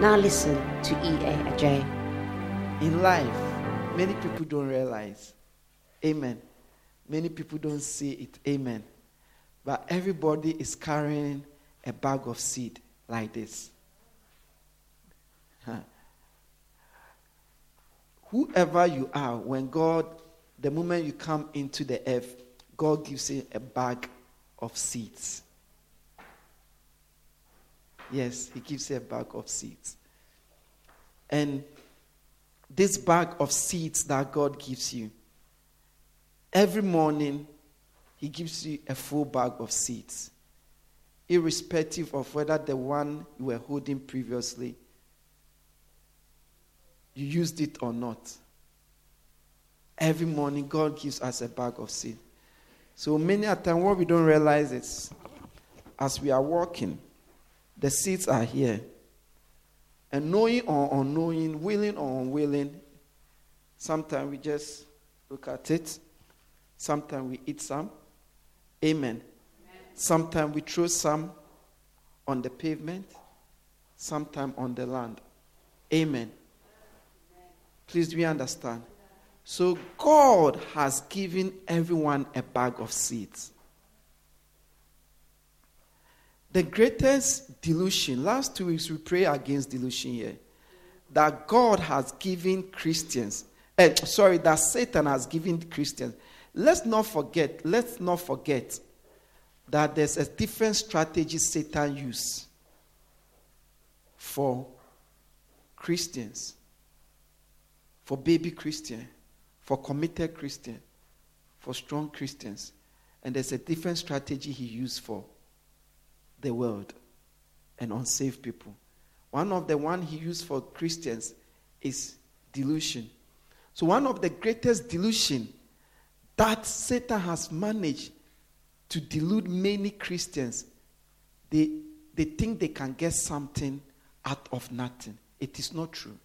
Now listen to E.A. Adjei. In life, many people don't realize. Amen. Many people don't see it. Amen. But everybody is carrying a bag of seed like this. Huh. Whoever you are, when God, the moment you come into the earth, God gives you a bag of seeds. Yes, He gives you a bag of seeds. And this bag of seeds that God gives you, every morning, He gives you a full bag of seeds, irrespective of whether the one you were holding previously, you used it or not. Every morning, God gives us a bag of seeds. So many a time, what we don't realize is, as we are walking, the seeds are here. And knowing or unknowing, willing or unwilling, sometimes we just look at it. Sometimes we eat some. Amen. Amen. Sometimes we throw some on the pavement. Sometimes on the land. Amen. Please, do we understand? So, God has given everyone a bag of seeds. The greatest delusion, last two weeks we pray against delusion here, that God has given Christians, eh, sorry, that Satan has given Christians. Let's not forget, let's not forget that there's a different strategy Satan uses for Christians, for baby Christian, for committed Christian, for strong Christians. And there's a different strategy he used for the world and unsaved people. One of the one he used for Christians is delusion. So one of the greatest delusion that Satan has managed to delude many Christians, they, they think they can get something out of nothing. It is not true.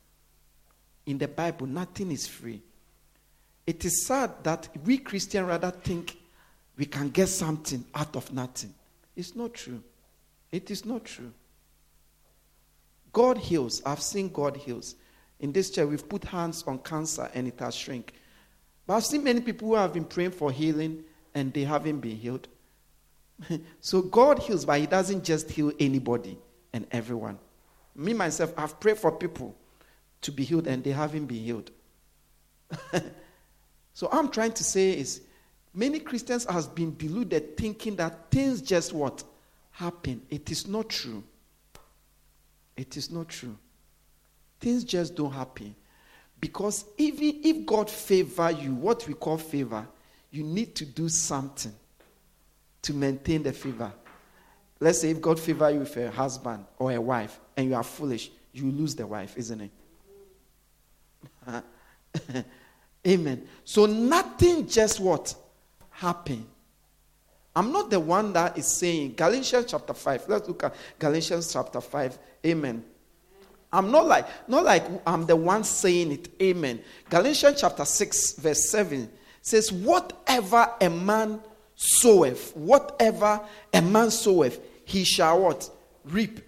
In the Bible, nothing is free. It is sad that we Christians rather think we can get something out of nothing. It's not true. It is not true. God heals. I've seen God heals. In this church, we've put hands on cancer and it has shrunk. But I've seen many people who have been praying for healing and they haven't been healed. so God heals, but He doesn't just heal anybody and everyone. Me, myself, I've prayed for people to be healed and they haven't been healed. so I'm trying to say is many Christians have been deluded thinking that things just what? Happen. It is not true. It is not true. Things just don't happen. Because even if God favor you, what we call favor, you need to do something to maintain the favor. Let's say if God favor you with a husband or a wife and you are foolish, you lose the wife, isn't it? Amen. So nothing just what happened. I'm not the one that is saying Galatians chapter 5. Let's look at Galatians chapter 5. Amen. I'm not like not like I'm the one saying it. Amen. Galatians chapter 6 verse 7 says whatever a man soweth, whatever a man soweth, he shall what? Reap.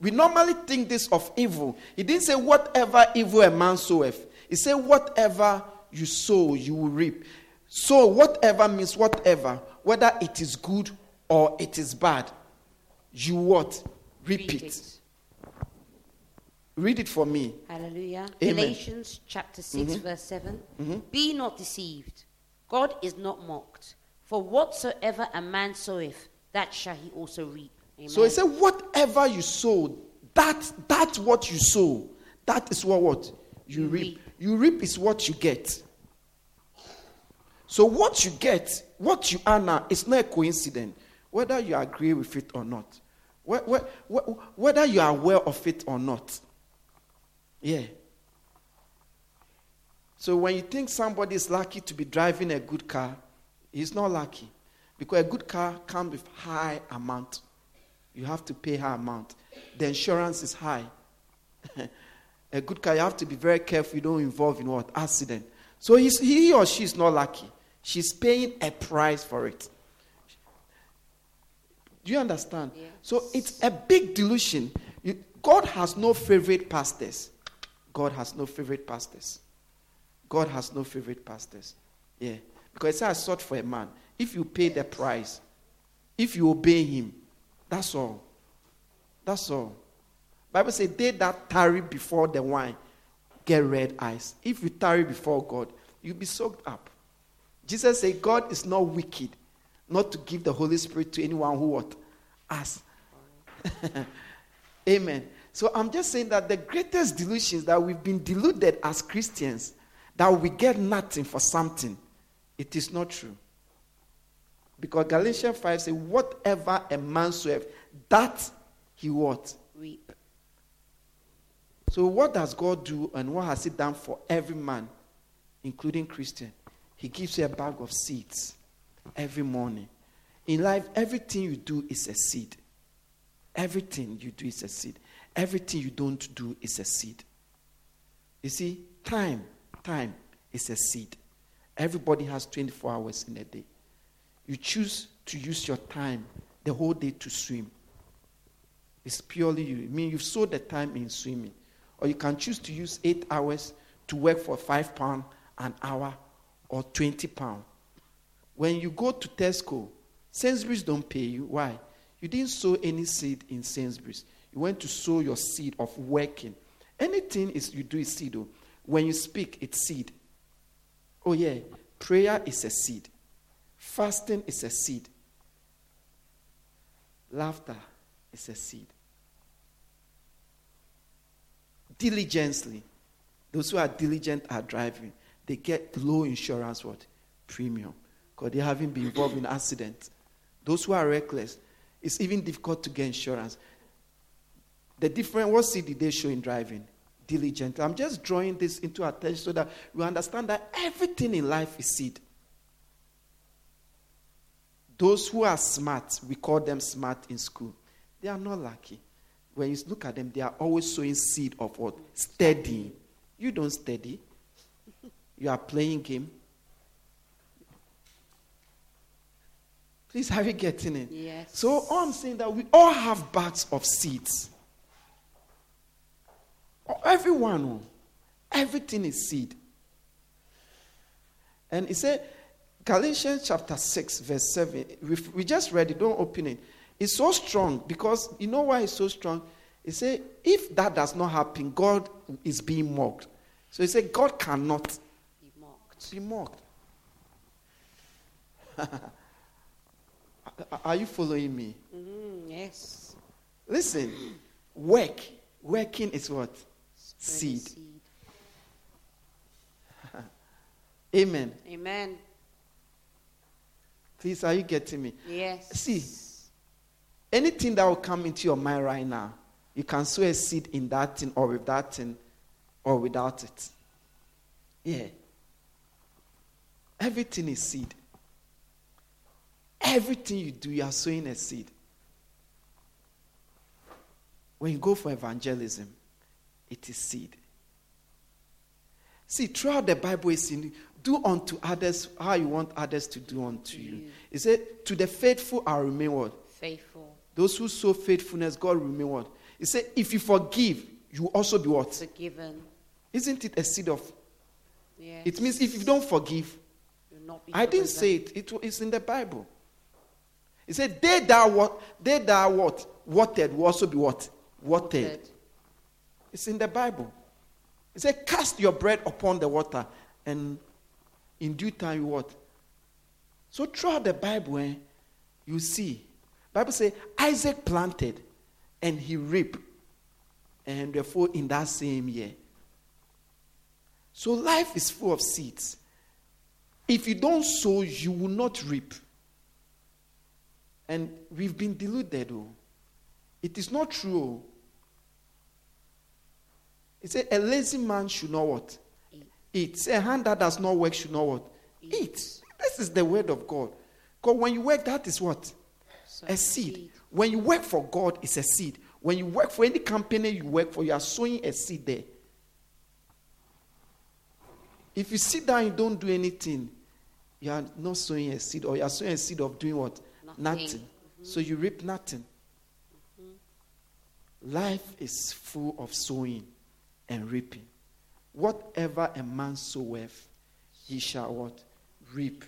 We normally think this of evil. He didn't say whatever evil a man soweth. He said whatever you sow, you will reap. So whatever means whatever whether it is good or it is bad, you what? Repeat. Read it. Read it for me. Hallelujah. Amen. Galatians chapter 6, mm-hmm. verse 7. Mm-hmm. Be not deceived. God is not mocked. For whatsoever a man soweth, that shall he also reap. Amen. So he said, whatever you sow, that that's what you sow. That is what what you, you reap. reap. You reap is what you get. So what you get, what you are now, is not a coincidence, whether you agree with it or not, whether you are aware of it or not. Yeah. So when you think somebody is lucky to be driving a good car, he's not lucky. Because a good car comes with high amount. You have to pay high amount. The insurance is high. a good car, you have to be very careful you don't involve in what? Accident. So he or she is not lucky. She's paying a price for it. Do you understand? Yes. So it's a big delusion. You, God has no favorite pastors. God has no favorite pastors. God has no favorite pastors. Yeah. Because I sought for a man. If you pay the price, if you obey him, that's all. That's all. Bible says, they that tarry before the wine get red eyes. If you tarry before God, you'll be soaked up. Jesus said, God is not wicked not to give the Holy Spirit to anyone who what? Asks. Amen. So I'm just saying that the greatest delusion is that we've been deluded as Christians that we get nothing for something. It is not true. Because Galatians 5 says, whatever a man soweth, that he what? Reap. So what does God do and what has he done for every man, including Christian? He gives you a bag of seeds every morning. In life, everything you do is a seed. Everything you do is a seed. Everything you don't do is a seed. You see, time, time is a seed. Everybody has 24 hours in a day. You choose to use your time the whole day to swim. It's purely you. I mean, you've sowed the time in swimming. Or you can choose to use eight hours to work for five pounds an hour or 20 pounds. When you go to Tesco, Sainsbury's don't pay you. Why? You didn't sow any seed in Sainsbury's. You went to sow your seed of working. Anything is you do is seed. Though. When you speak, it's seed. Oh yeah, prayer is a seed. Fasting is a seed. Laughter is a seed. Diligently, those who are diligent are driving. They get low insurance what premium because they haven't been involved in accidents. Those who are reckless, it's even difficult to get insurance. The different, what seed did they show in driving? Diligent. I'm just drawing this into attention so that we understand that everything in life is seed. Those who are smart, we call them smart in school. They are not lucky. When you look at them, they are always sowing seed of what? Steady. You don't steady. You are playing game. Please, are you getting it? Yes. So all I'm saying that we all have bags of seeds. Everyone, oh. everything is seed. And he said, Galatians chapter 6, verse 7, we, we just read it, don't open it. It's so strong because you know why it's so strong? He said, if that does not happen, God is being mocked. So he said, God cannot Be mocked. Are you following me? Mm, yes. Listen, work. Working is what? Spread Seed. seed. Amen. Amen. Please, are you getting me? Yes. See, anything that will come into your mind right now, you can sow a seed in that thing or with that thing or without it. Yeah. Everything is seed. Everything you do, you are sowing a seed. When you go for evangelism, it is seed. See, throughout the Bible, it's in do unto others how you want others to do unto you. Mm. It said, To the faithful, I remain what? Faithful. Those who sow faithfulness, God will remain what? He said, If you forgive, you will also be what? Forgiven. Isn't it a seed of. Yes. It means if you don't forgive, not be I didn't say it. it. It's in the Bible. He said, They that what? They that what? Watered will also be what? Watered. Watered. It's in the Bible. It said, Cast your bread upon the water, and in due time you what? So throughout the Bible, eh, you see, Bible say Isaac planted and he reaped, and therefore in that same year. So life is full of seeds. If you don't sow, you will not reap. And we've been deluded. Oh. It is not true. oh. It said, a lazy man should not what? Eat. Eat. A hand that does not work should not what? Eat. This is the word of God. Because when you work, that is what? So A seed. When you work for God, it's a seed. When you work for any company you work for, you are sowing a seed there. If you sit down and don't do anything, you are not sowing a seed, or you are sowing a seed of doing what? Nothing. Mm-hmm. So you reap nothing. Mm-hmm. Life is full of sowing and reaping. Whatever a man soweth, he shall what? Reap.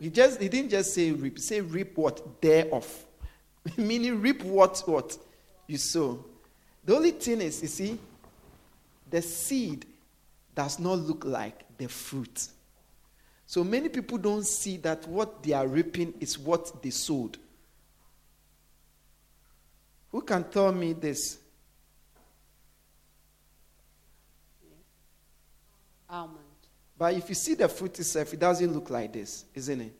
He just he didn't just say reap, say reap what? Thereof. Meaning reap what what you sow. The only thing is, you see, the seed does not look like the fruit. So many people don't see that what they are reaping is what they sowed. Who can tell me this? Almond. But if you see the fruit itself, it doesn't look like this, isn't it?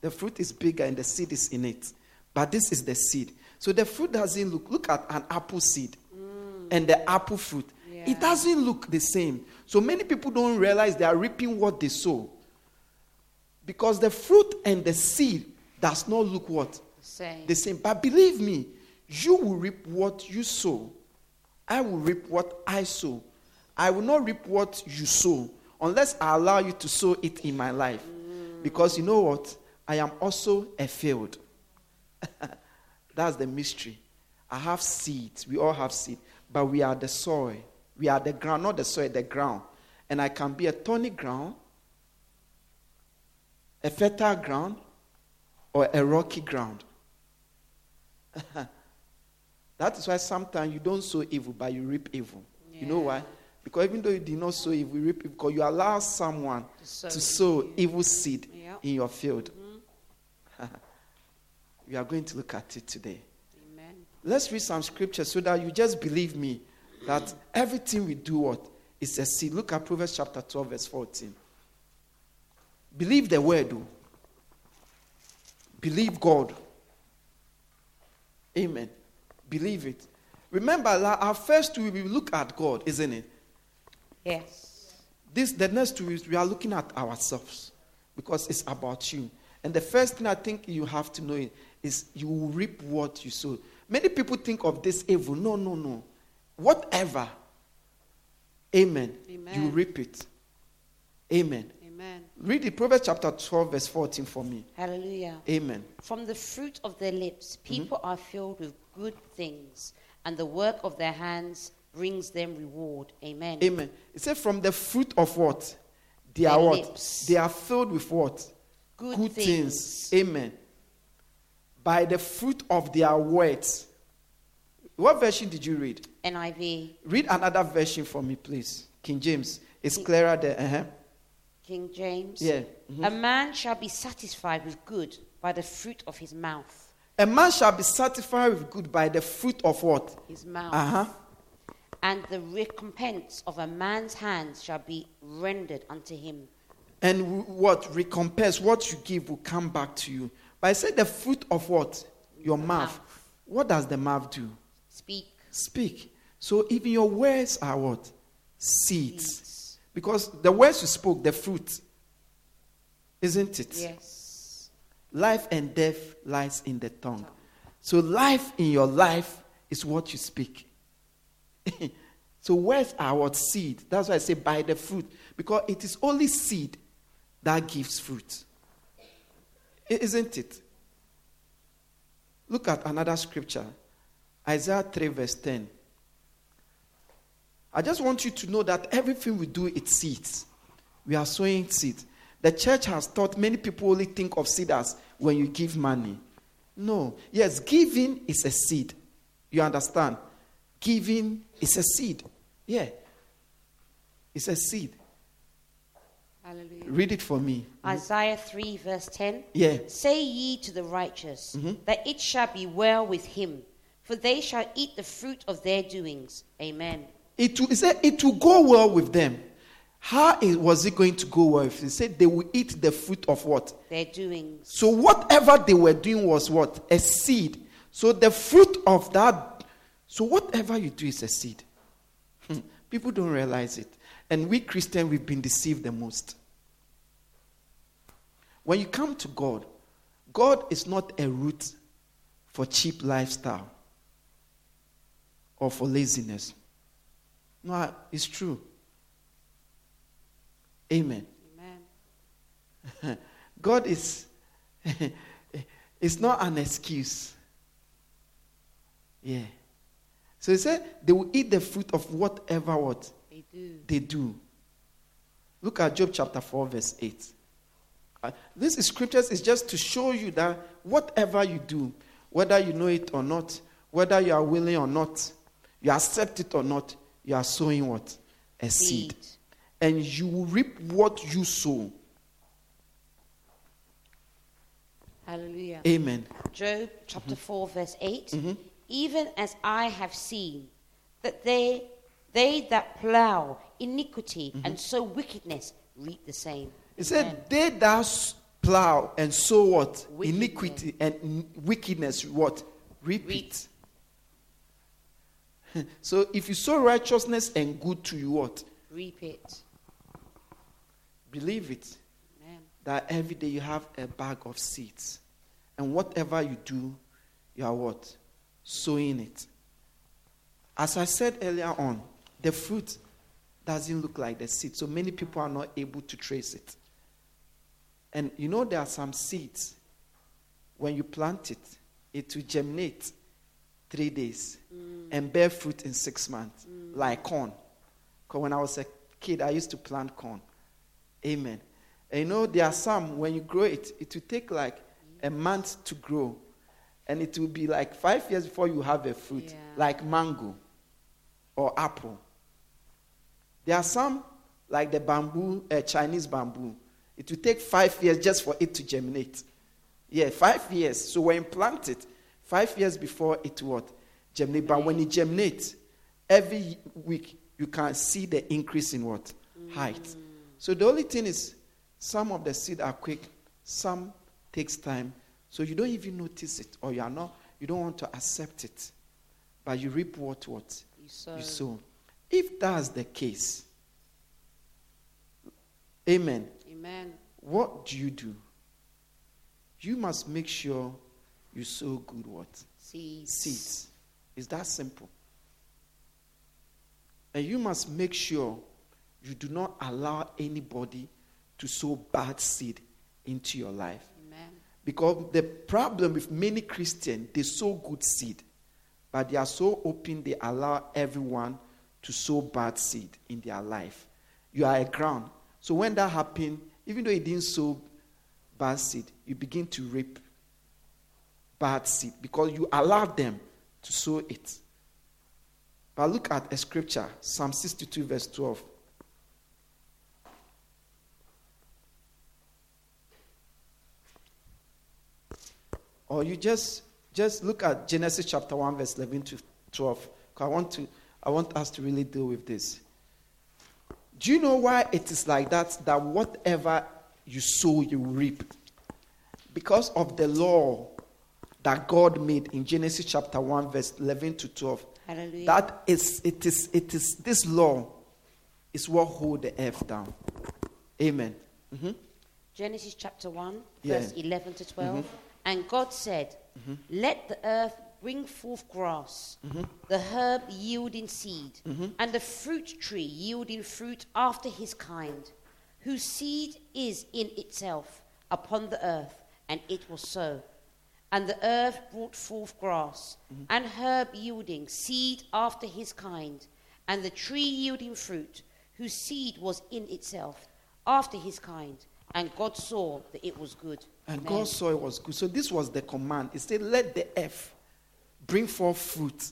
The fruit is bigger and the seed is in it. But this is the seed. So the fruit doesn't look, look at an apple seed mm. and the apple fruit. Yeah. It doesn't look the same. So many people don't realize they are reaping what they sow. Because the fruit and the seed does not look what? Same. the same. But believe me, you will reap what you sow. I will reap what I sow. I will not reap what you sow unless I allow you to sow it in my life. Mm. Because you know what? I am also a field. That's the mystery. I have seeds. We all have seed. But we are the soil. We are the ground, not the soil, the ground. And I can be a thorny ground, a fertile ground, or a rocky ground. that is why sometimes you don't sow evil, but you reap evil. You know why? Because even though you did not sow evil, you reap evil because you allow someone To sow to sow evil seed Yeah. in your field. Mm-hmm. we are going to look at it today. Amen. Let's read some scripture so that you just believe me that everything we do what is a seed. Look at Proverbs chapter 12, verse 14. Believe the word. oh. Believe God. Amen. Believe it. Remember, our first two, we look at God, isn't it? Yes. This, the next two is we are looking at ourselves because it's about you. And the first thing I think you have to know is you will reap what you sow. Many people think of this evil. No, no, no. Whatever. Amen. Amen. You reap it. Amen. Amen. Read the Proverbs chapter 12, verse 14 for me. Hallelujah. Amen. From the fruit of their lips, Mm-hmm. people are filled with good things, and the work of their hands brings them reward. Amen. Amen. It says, from the fruit of what? They are Their what? lips. They are filled with what? Good things. Amen. By the fruit of their words. What version did you read? NIV, Read another version for me, please. King James. It's clearer there. Uh-huh. King James. Yeah. Mhm. A man shall be satisfied with good by the fruit of his mouth. A man shall be satisfied with good by the fruit of what? His mouth. Uh huh. And the recompense of a man's hands shall be rendered unto him. And what recompense, what you give will come back to you. But I said the fruit of what? Your mouth. mouth. What does the mouth do? Speak. Speak. So even your words are what? Seeds. Seeds. Because the words you spoke, the fruit, isn't it? Yes. Life and death lies in the tongue. So life in your life is what you speak. so words are what seed. That's why I say by the fruit. Because it is only seed that gives fruit. Isn't it? Look at another scripture. Isaiah 3, verse 10. I just want you to know that everything we do, it's seeds. We are sowing seeds. The church has taught many people only think of seed as when you give money. No. Yes, giving is a seed. You understand? Giving is a seed. Yeah. It's a seed. Hallelujah. Read it for me. Isaiah 3, verse 10. Yeah. Say ye to the righteous Mm-hmm. that it shall be well with him, for they shall eat the fruit of their doings. Amen. It will, it said it will go well with them. How was it going to go well? If he said they will eat the fruit of what? Their doing. So whatever they were doing was what? A seed. So the fruit of that. So whatever you do is a seed. Hmm. People don't realize it. And we Christians, we've been deceived the most. When you come to God, God is not a route for cheap lifestyle or for laziness. No, it's true. Amen. Amen. God is it's not an excuse. Yeah. So he said they will eat the fruit of whatever what They do. they do. Look at Job chapter 4, verse 8. Uh, this is scriptures is just to show you that whatever you do, whether you know it or not, whether you are willing or not, you accept it or not, you are sowing what? A seed. Seed. And you will reap what you sow. Hallelujah. Amen. Job chapter Mm-hmm. 4, verse 8. Even as I have seen that they, they that plow iniquity Mm-hmm. and sow wickedness reap the same. It Amen. said, They that plow and sow what? Wickedness. Iniquity and wickedness, what? Reap Reap. it. so if you sow righteousness and good to you, what? reap it. Believe it. Amen. that every day you have a bag of seeds. And whatever you do, you are what? Sowing it. As I said earlier on, the fruit doesn't look like the seed. So many people are not able to trace it. And you know, there are some seeds, when you plant it, it will germinate three days and bear fruit in six months, like corn. Because when I was a kid, I used to plant corn. Amen. And you know, there are some, when you grow it, it will take like a month to grow. And it will be like five years before you have a fruit, Yeah. like mango or apple. There are some, like the bamboo, uh, Chinese bamboo. It will take five years just for it to germinate. Yeah, five years. So when you plant it, five years before it what? Germinate. But when it germinates, every week you can see the increase in what? Height. So the only thing is, some of the seed are quick, some takes time. So you don't even notice it, or you are not, you don't want to accept it. But you reap what what? You sow. you sow. If that's the case, amen. Amen. What do you do? You must make sure you sow good what? Seeds. Seeds. It's that simple. And you must make sure you do not allow anybody to sow bad seed into your life. Amen. Because the problem with many Christians, they sow good seed, but they are so open they allow everyone to sow bad seed in their life. You are a ground. So when that happens, even though you didn't sow bad seed, you begin to reap bad seed because you allowed them to sow it. But look at a scripture, Psalm 62, verse 12. Or you just just look at Genesis chapter 1, verse 11 to 12. 'Cause I want to I want us to really deal with this. Do you know why it is like that? That whatever you sow, you reap. Because of the law that God made in Genesis chapter 1, verse 11 to 12. Hallelujah. That is, it is, it is, this law is what hold the earth down. Amen. hmm Genesis chapter 1, Yeah. verse 11 to 12. Mm-hmm. And God said, mm-hmm. Let the earth bring forth grass, mm-hmm. the herb yielding seed, and the fruit tree yielding fruit after his kind, whose seed is in itself upon the earth. And it was so. And the earth brought forth grass, and herb yielding seed after his kind, and the tree yielding fruit, whose seed was in itself after his kind. And God saw that it was good. And Amen. God saw it was good. So this was the command. It said, Let the earth bring forth fruit.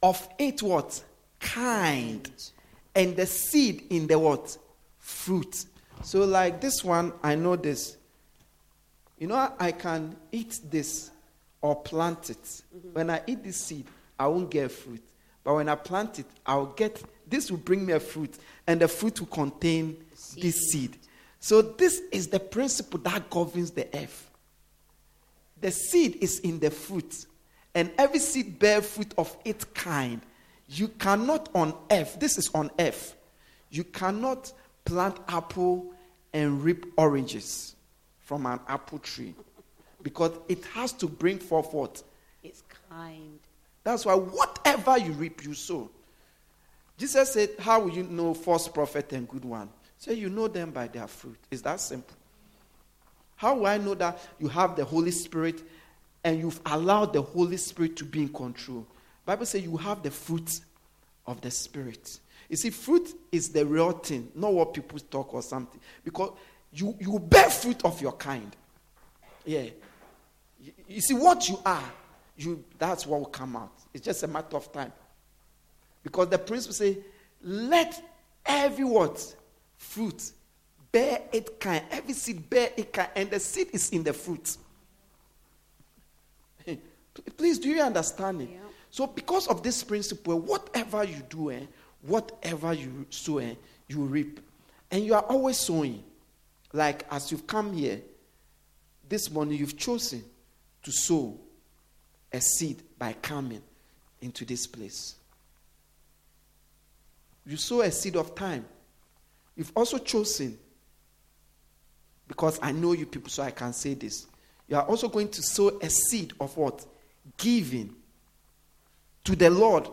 Of it what? Kind. And the seed in the what? Fruit. So like this one, I know this. You know, I can eat this or plant it. Mm-hmm. When I eat this seed, I won't get fruit. But when I plant it, I'll get this will bring me a fruit, and the fruit will contain this seed. So this is the principle that governs the earth. The seed is in the fruit, and every seed bear fruit of its kind. You cannot on earth, this is on earth, you cannot plant apple and reap oranges from an apple tree because it has to bring forth what? It's kind. That's why whatever you reap, you sow. Jesus said, How will you know false prophet and good one? Say, You know them by their fruit. It's that simple. How will I know that you have the Holy Spirit and you've allowed the Holy Spirit to be in control? Bible says you have the fruit of the Spirit. You see, fruit is the real thing, not what people talk or something. Because you, you bear fruit of your kind. Yeah. You, you see, what you are, you that's what will come out. It's just a matter of time. Because the principle say, let every what? Fruit bear it kind. Every seed bear it kind. And the seed is in the fruit. Please, do you understand it? Yeah. So, because of this principle, whatever you do, eh, whatever you sow, eh, you reap. And you are always sowing. Like as you've come here, this morning you've chosen to sow a seed by coming into this place. You sow a seed of time. You've also chosen, because I know you people, so I can say this. You are also going to sow a seed of what? Giving to the Lord.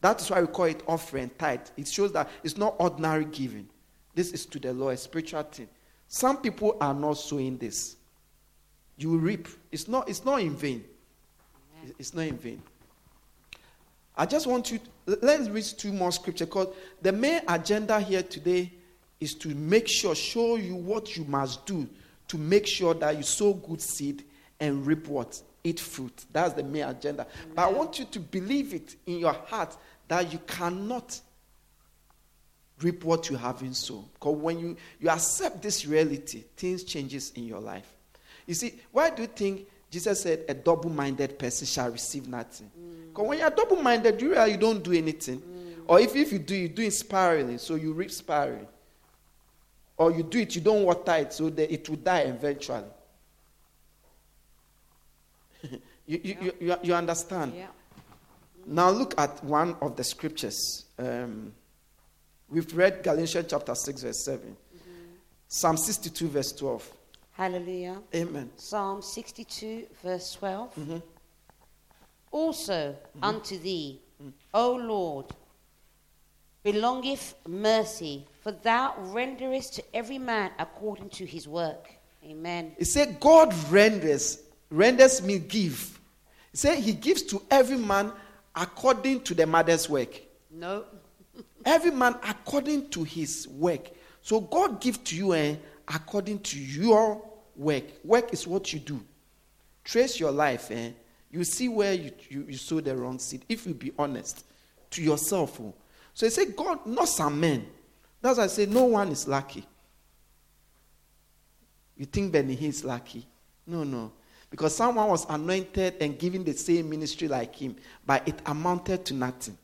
That is why we call it offering, tithe. It shows that it's not ordinary giving. This is to the Lord, a spiritual thing. Some people are not sowing this. You reap. It's not, it's not in vain. It's not in vain. I just want you, let's read two more scripture because the main agenda here today is to make sure, show you what you must do to make sure that you sow good seed and reap what? Eat fruit. That's the main agenda. But I want you to believe it in your heart that you cannot reap what you haven't sown. Because when you, you accept this reality, things changes in your life. You see, why do you think Jesus said a double-minded person shall receive nothing? Because when you're double-minded, you realize you don't do anything. Or if, if you do, you do it spiraling, so you reap spiraling. Or you do it, you don't water it, so that it will die eventually. you, you, you, you, you understand? Yeah. Now look at one of the scriptures. Um, we've read Galatians chapter 6, verse 7. Psalm 62, verse 12. Hallelujah. Amen. Psalm 62, verse 12. Mm-hmm. Also unto thee, O Lord, belongeth mercy, for thou renderest to every man according to his work. Amen. He said God renders, renders me give. It said he gives to every man according to the mother's work. No. Every man according to his work. So God gives to you eh, according to your work. Work is what you do. Trace your life. Eh, you see where you, you, you sow the wrong seed. If you be honest to yourself. oh. So he said, God, not some men. That's why I say no one is lucky. You think Benny Hinn is lucky? No, no. Because someone was anointed and given the same ministry like him, but it amounted to nothing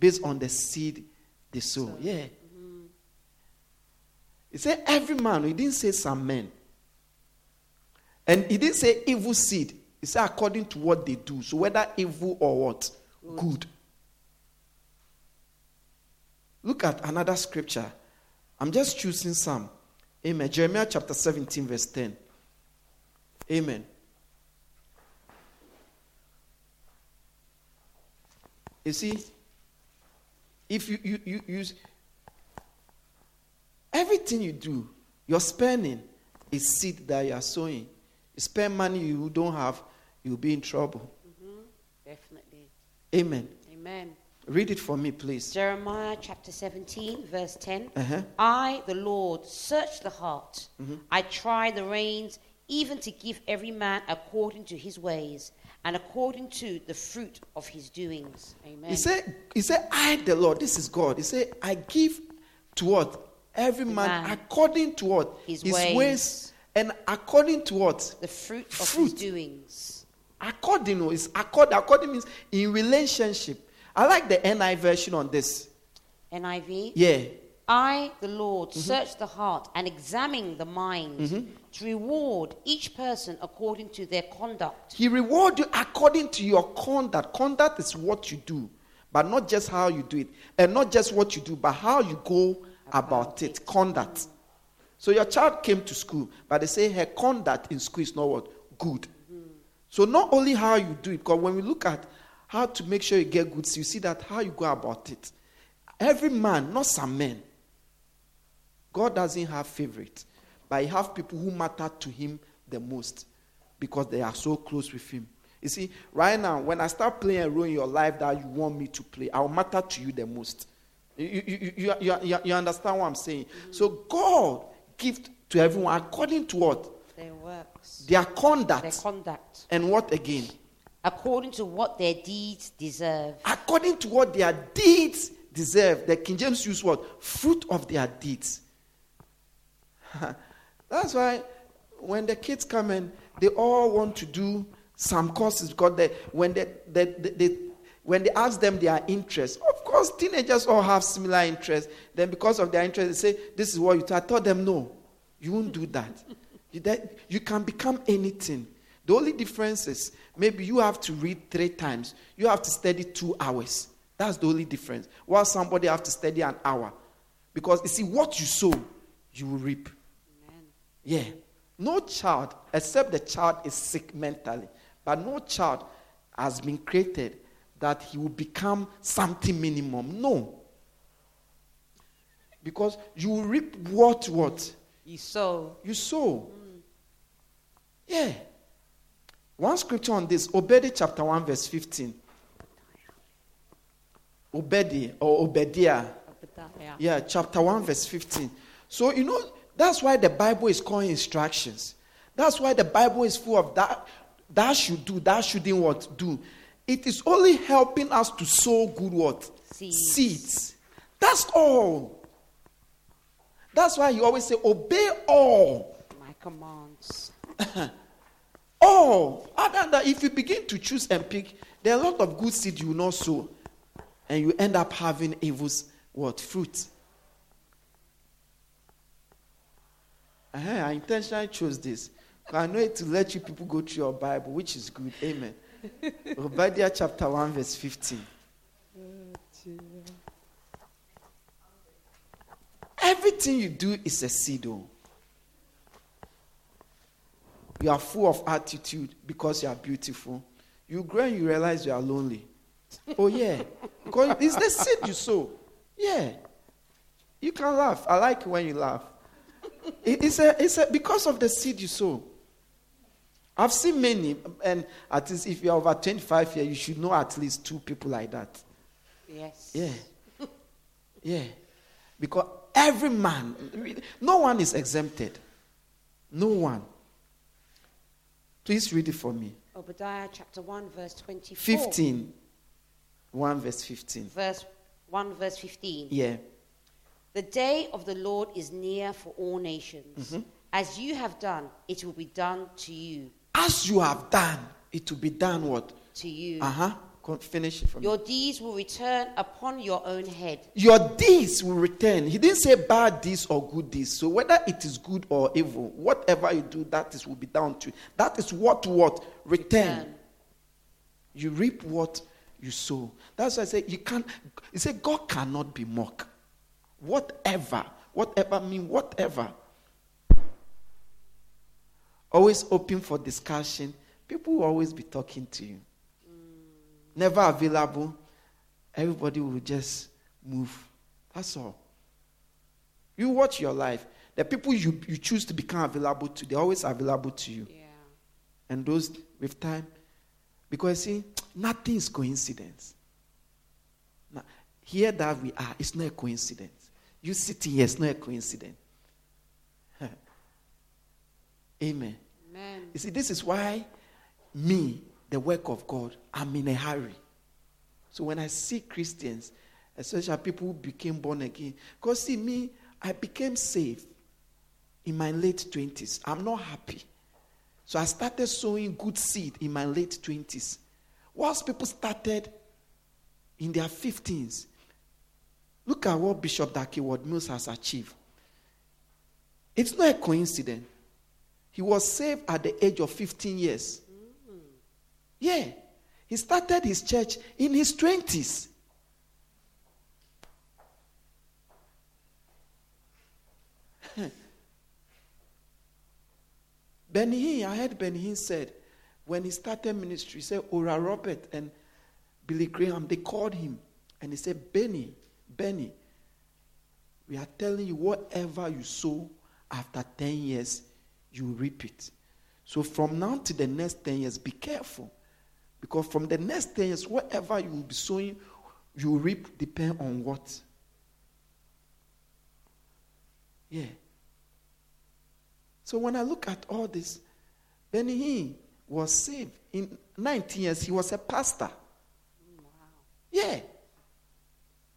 based on the seed they sow. Yeah. Mm-hmm. He said every man, he didn't say some men. And he didn't say evil seed. He said according to what they do. So whether evil or what? Good. Look at another scripture. I'm just choosing some. Amen. Jeremiah chapter 17, verse 10. Amen. You see, if you, you, you use everything you do, your spending is seed that you are sowing. You spend money you don't have, you'll be in trouble. Definitely. Amen. Amen. Read it for me, please. Jeremiah chapter 17, verse 10. Uh-huh. I, the Lord, search the heart. I try the reins, even to give every man according to his ways and according to the fruit of his doings. Amen. He said, he said, I, the Lord, this is God. He said, I give to what? Every man, man. according to what? His ways. and according to what? the fruit of Fruit. his doings. According, is accord, according means in relationship. I like the NI version on this. NIV. Yeah. I, the Lord, mm-hmm. search the heart and examine the mind mm-hmm. to reward each person according to their conduct. He reward you according to your conduct. Conduct is what you do. But not just how you do it, and not just what you do, but how you go about it, conduct. So your child came to school, but they say her conduct in school is not what? Good. Mm-hmm. So not only how you do it, because when we look at how to make sure you get good, you see that how you go about it. Every man, not some men. God doesn't have favorites, but he has people who matter to him the most because they are so close with him. You see, right now, when I start playing a role in your life that you want me to play, I will matter to you the most. You, you, you, you, you understand what I'm saying? Mm-hmm. So God gives to everyone according to what? Their works. Their conduct. Their conduct. And what again? According to what their deeds deserve. According to what their deeds deserve. The King James use what? Fruit of their deeds. That's why when the kids come in, they all want to do some courses because they, when they, they, they, when they ask them their interests, of course, teenagers all have similar interests. Then, because of their interests, they say, This is what you do. I told them, No, you won't do that. you, that. you can become anything. The only difference is maybe you have to read three times, you have to study two hours. That's the only difference. While somebody have to study an hour. Because you see, what you sow, you will reap. Yeah. No child, except the child is sick mentally, but no child has been created that he will become something minimum. No. Because you reap what what? You sow. You sow. Mm. Yeah. One scripture on this, Obedi chapter 1, verse 15. Obedi or Obadiah. Yeah, chapter 1, verse 15. So, you know, that's why the Bible is called instructions. That's why the Bible is full of that. That should do, that shouldn't what do. It is only helping us to sow good what? Seeds. Seeds. That's all. That's why you always say, obey all. My commands. all. Other than that, if you begin to choose and pick, there are a lot of good seed you will not sow. And you end up having evil what? Fruit. Uh-huh, I intentionally chose this. I know it to let you people go through your Bible, which is good. Amen. Obadiah chapter 1, verse 15. Everything you do is a seed. Oh. You are full of attitude because you are beautiful. You grow and you realize you are lonely. Oh, yeah. Because it's the seed you sow. Yeah. You can laugh. I like when you laugh. It's a, it's a, because of the seed you sow. I've seen many, and at least if you're over 25 years, you should know at least two people like that. Yes. Yeah. yeah. Because every man, no one is exempted. No one. Please read it for me. Obadiah chapter 1, verse 24. 15. 1 verse 15. Verse 1 verse 15. Yeah. The day of the Lord is near for all nations. Mm-hmm. As you have done, it will be done to you. As you have done, it will be done what? To you. Uh huh. Finish it Your me. deeds will return upon your own head. Your deeds will return. He didn't say bad deeds or good deeds. So whether it is good or evil, whatever you do, that is will be down to you. That is what what return. return. You reap what you sow. That's why I say you can't. You say God cannot be mocked. Whatever, whatever mean whatever always open for discussion, people will always be talking to you. Mm. Never available, everybody will just move. That's all. You watch your life. The people you, you choose to become available to, they're always available to you. Yeah. And those with time, because see, nothing is coincidence. Now, here that we are, it's not a coincidence. You sitting here, it's not a coincidence. Amen. Amen. You see, this is why me, the work of God, I'm in a hurry. So when I see Christians, especially people who became born again, because see, me, I became saved in my late 20s. I'm not happy. So I started sowing good seed in my late 20s. Whilst people started in their 15s, Look at what Bishop Dag Heward-Mills has achieved. It's not a coincidence. He was saved at the age of 15 years. Mm-hmm. Yeah. He started his church in his 20s. Ben I heard Ben said when he started ministry, he said Oral Robert and Billy Graham, they called him and he said, Benny, Benny, we are telling you whatever you sow after 10 years, you reap it. So from now to the next 10 years, be careful. Because from the next 10 years, whatever you will be sowing, you reap depend on what? Yeah. So when I look at all this, Benny Hinn was saved. In 19 years, he was a pastor. Wow. Yeah.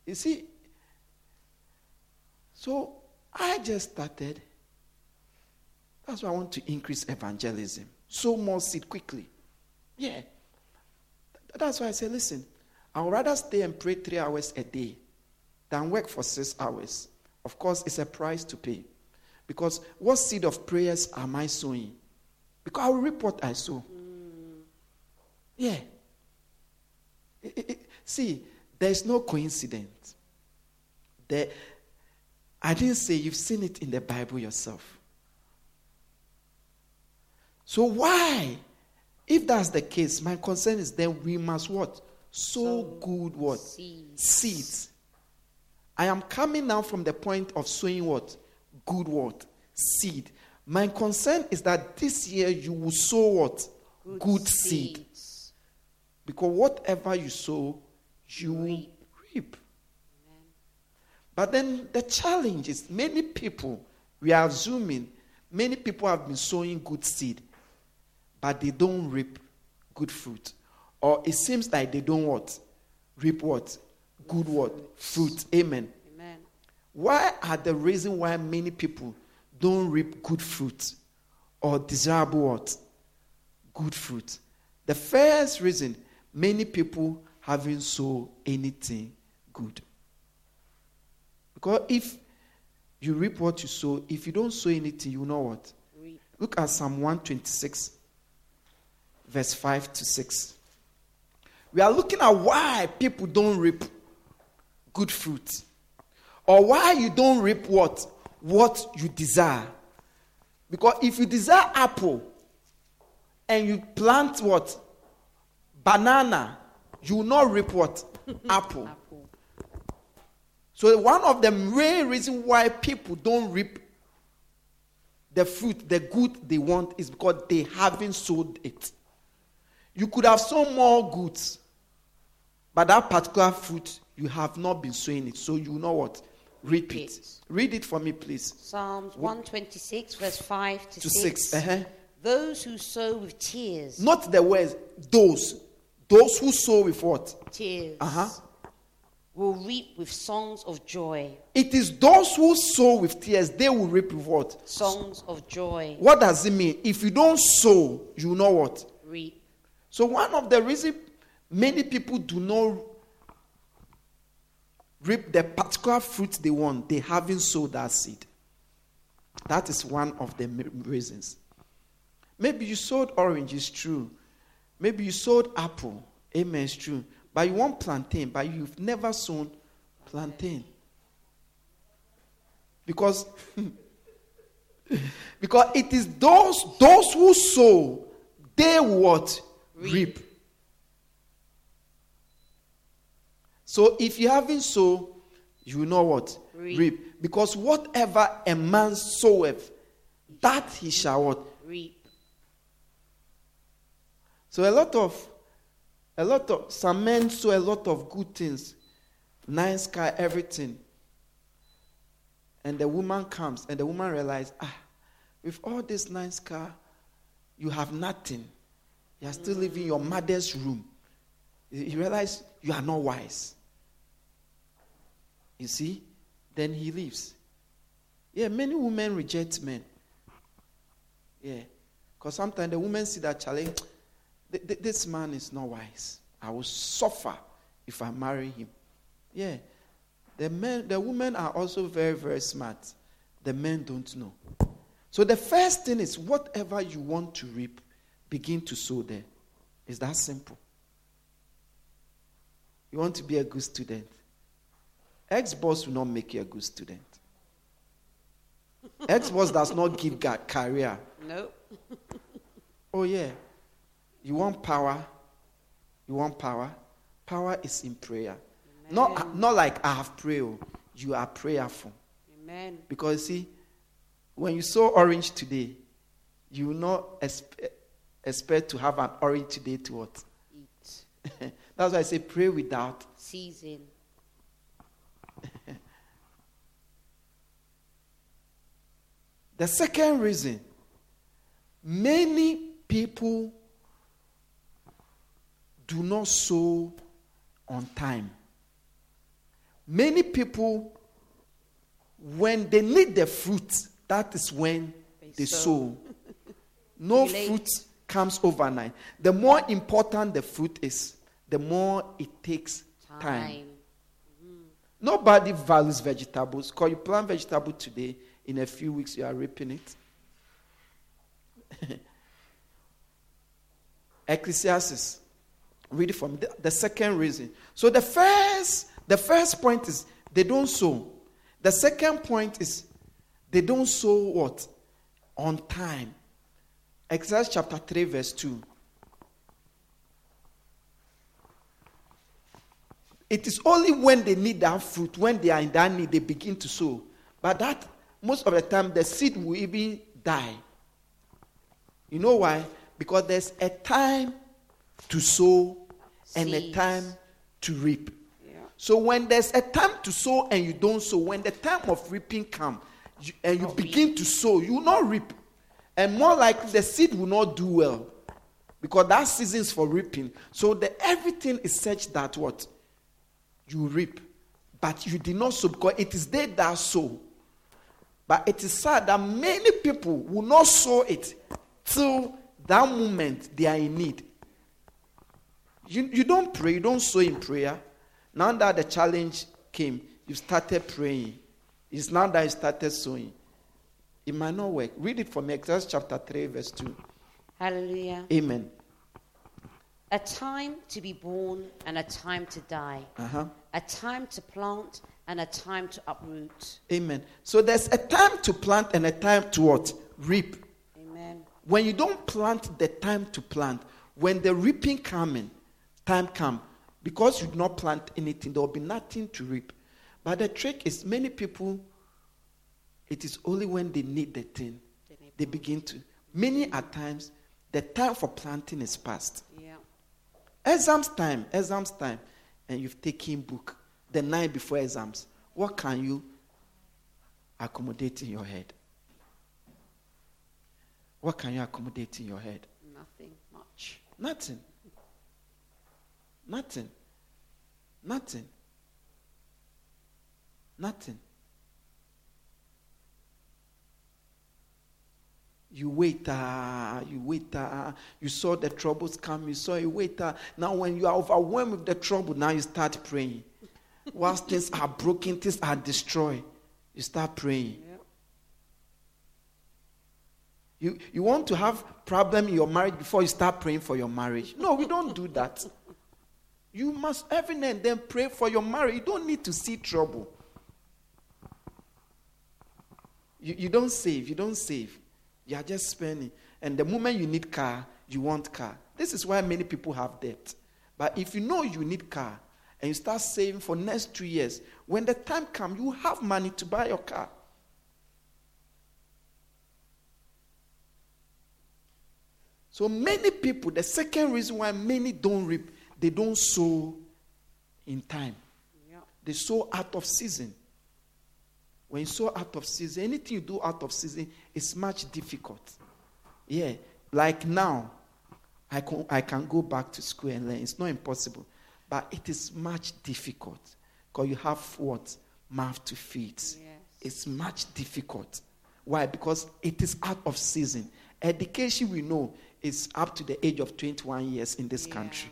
You see, so I just started. That's why I want to increase evangelism. Sow more seed quickly. Yeah. That's why I say, listen, I would rather stay and pray three hours a day than work for six hours. Of course, it's a price to pay. Because what seed of prayers am I sowing? Because I will reap what I sow. Mm. Yeah. It, it, it, see, there's no coincidence. There, I didn't say you've seen it in the Bible yourself. So why? If that's the case, my concern is then we must what? Sow good what? Seeds. Seeds. I am coming now from the point of sowing what? Good what? Seed. My concern is that this year you will sow what? Good, good seed. Because whatever you sow, you Reap. reap. But then the challenge is many people, we are assuming, many people have been sowing good seed, but they don't reap good fruit. Or it seems like they don't what? Reap what? Good what? Fruit. Amen. Amen. Why are the reason why many people don't reap good fruit or desirable what? Good fruit. The first reason many people haven't sown anything good. Because if you reap what you sow, if you don't sow anything, you know what? Reap. Look at Psalm 126, verse 5 to 6. We are looking at why people don't reap good fruit. Or why you don't reap what? What you desire. Because if you desire apple and you plant what? Banana, you will not reap what? apple. Apple. So one of the main reasons why people don't reap the fruit, the good they want, is because they haven't sowed it. You could have sown more goods, but that particular fruit you have not been sowing it. So you know what? Reap Reap it. it. Read it for me, please. Psalms 126, verse 5 to, To 6. six. Uh-huh. Those who sow with tears, Not the words, those. Those who sow with what? tears, Uh-huh. Will reap with songs of joy. It is those who sow with tears, they will reap with what? Songs of joy. What does it mean? If you don't sow, you know what? Reap. So one of the reasons many people do not reap the particular fruit they want, they haven't sowed that seed. That is one of the reasons. Maybe you sowed orange, it's true. Maybe you sowed apple, amen, it's true. But you want plantain, but you've never sown plantain. Because because it is those those who sow, they what Reap. reap. So if you haven't sown, you know what? Reap. Because whatever a man soweth, that he shall what? Reap. So a lot of, a lot of, some men sow a lot of good things, nice car, everything. And the woman comes, and the woman realizes, ah, with all this nice car, you have nothing. You are still living in your mother's room. You realize you are not wise. You see? Then he leaves. Yeah, many women reject men. Yeah. Because sometimes the women see that challenge. Th- th- this man is not wise. I will suffer if I marry him. Yeah. The men, the women are also very, very smart. The men don't know. So the first thing is whatever you want to reap, begin to sow there. It's that simple. You want to be a good student. Xbox will not make you a good student. Xbox does not give ga- career. No. Oh, yeah. You want power? You want power? Power is in prayer. Not, uh, not like I have prayer. oh. You are prayerful. Amen. Because, see, when you saw orange today, you will not expe- expect to have an orange today to what? Eat. That's why I say pray without. Season. The second reason many people do not sow on time. Many people, when they need the fruit, that is when They they, sow. sow. No fruit comes overnight. The more important the fruit is, the more it takes time. Time. Mm-hmm. Nobody values vegetables. Because you plant vegetable today, in a few weeks you are reaping it. Ecclesiastes. Read it from the, the second reason. So the first, the first point is they don't sow. The second point is they don't sow what? On time. Exodus chapter 3, verse 2. It is only when they need that fruit, when they are in that need, they begin to sow. But that, most of the time, the seed will even die. You know why? Because there's a time to sow and a time to reap. Yeah. So when there's a time to sow and you don't sow, when the time of reaping comes and you Not begin to sow, you will not reap. And more likely, the seed will not do well because that season is for reaping. So the, everything is such that what? You reap. But you did not sow because it is they that sow. But it is sad that many people will not sow it till that moment they are in need. You, you don't pray, you don't sow in prayer. Now that the challenge came, you started praying. It's now that you started sowing. It might not work. Read it from Exodus chapter 3, verse 2. Hallelujah. Amen. A time to be born and a time to die. Uh-huh. A time to plant and a time to uproot. Amen. So there's a time to plant and a time to what? Reap. Amen. When you don't plant the time to plant, when the reaping coming, time come, because you do not plant anything, there will be nothing to reap. But the trick is many people, it is only when they need the thing, They they begin to. Many at times, the time for planting is past. Yeah. Exams time, exams time, and you've taken book the night before exams. What can you accommodate in your head? What can you accommodate in your head? Nothing much. Nothing. Nothing. Nothing. Nothing. You wait, ah, you wait, ah, you saw the troubles come, you saw you wait. ah. Now, when you are overwhelmed with the trouble, now you start praying. Whilst things are broken, things are destroyed, you start praying. Yeah. You, you want to have problem in your marriage before you start praying for your marriage. No, we don't do that. You must every now and then pray for your marriage. You don't need to see trouble. You, you don't save. You don't save. You are just spending. And the moment you need car, you want car. This is why many people have debt. But if you know you need car and you start saving for next two years, when the time comes, you have money to buy your car. So many people, the second reason why many don't reap, they don't sow in time. Yeah. They sow out of season. When you sow out of season, anything you do out of season is much difficult. Yeah, like now, I can, I can go back to school and learn. It's not impossible, but it is much difficult because you have what mouth to feed. Yes. It's much difficult. Why? Because it is out of season. Education, we know, is up to the age of 21 years in this Yeah. country.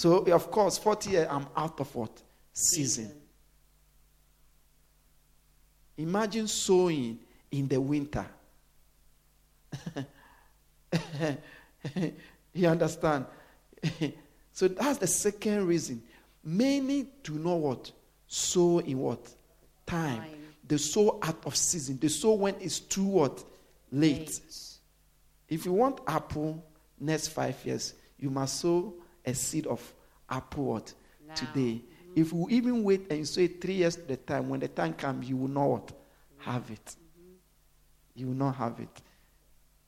So, of course, 40 years, I'm out of what? Season. Imagine sowing in the winter. you understand? so that's the second reason. Many do not what? Sow in what? Time. Time. They sow out of season. They sow when it's too what? Late. Late. If you want apple next five years, you must sow a seed of apple what? Now. today. If you even wait and you it three years at the time, when the time comes, you will not what? have it. Mm-hmm. You will not have it.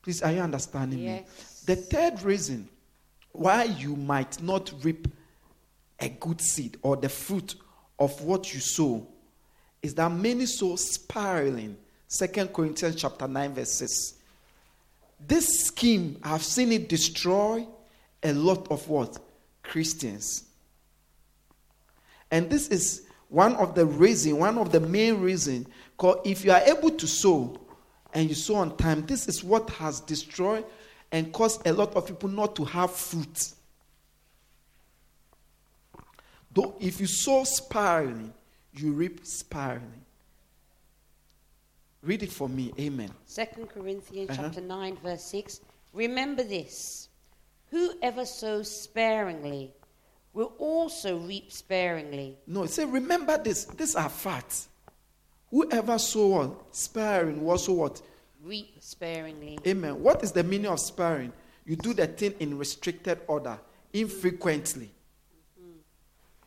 Please, are you understanding me? The third reason why you might not reap a good seed or the fruit of what you sow is that many sow spiraling. Second Corinthians chapter 9, verse 6. This scheme, I've seen it destroy a lot of what? Christians. And this is one of the reason, one of the main reason, because if you are able to sow and you sow on time, this is what has destroyed and caused a lot of people not to have fruit. Though if you sow spiraling, you reap spiraling. Read it for me. Amen. Second Corinthians Uh-huh. chapter 9 verse 6 Remember this whoever sows sparingly will also reap sparingly No, it says, remember this. These are facts. Whoever sow what? Sparing will also what? reap sparingly Amen. What is the meaning of sparing? You do the thing in restricted order, infrequently,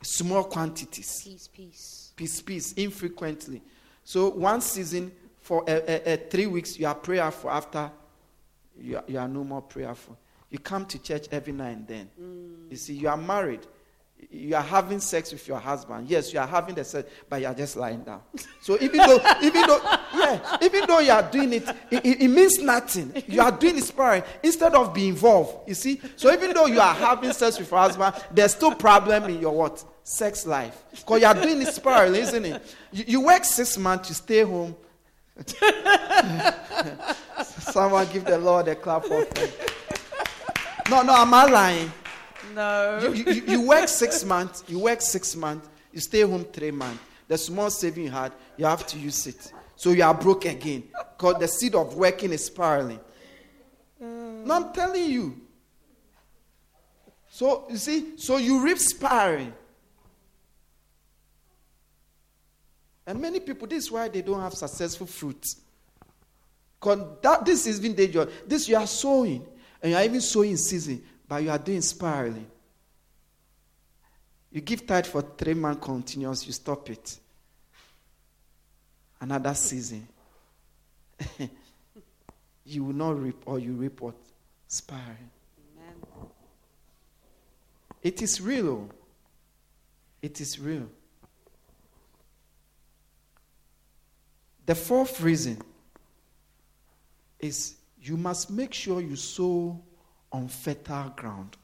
small quantities, peace peace peace, peace, infrequently. So one season for uh, uh, uh, three weeks, you are prayerful. After you are, you are no more prayerful. You come to church every now and then. You see, you are married. You are having sex with your husband. Yes, you are having the sex, but you are just lying down. So even though, even though, yeah, even though you are doing it, it, it- means nothing. You are doing it sparing instead of being involved. You see, so even though you are having sex with your husband, there's still problem in your what sex life because you are doing it sparing, isn't it? You, you work six months, you stay home. Someone give the Lord a clap for No, no, am I lying? no you, you, you work six months, you work six months, you stay home three months. The small saving you had, you have to use it. So you are broke again. Because the seed of working is spiraling. Mm. No, I'm telling you. So you see, so you reap spiraling. And many people, this is why they don't have successful fruits. Because that this is even dangerous. This you are sowing, and you are even sowing in season, but you are doing spiraling. You give tithe for three months continuous, you stop it. Another season. you will not reap, or you reap what? Spiraling. Amen. It is real. oh. It is real. The fourth reason is you must make sure you sow on fertile ground.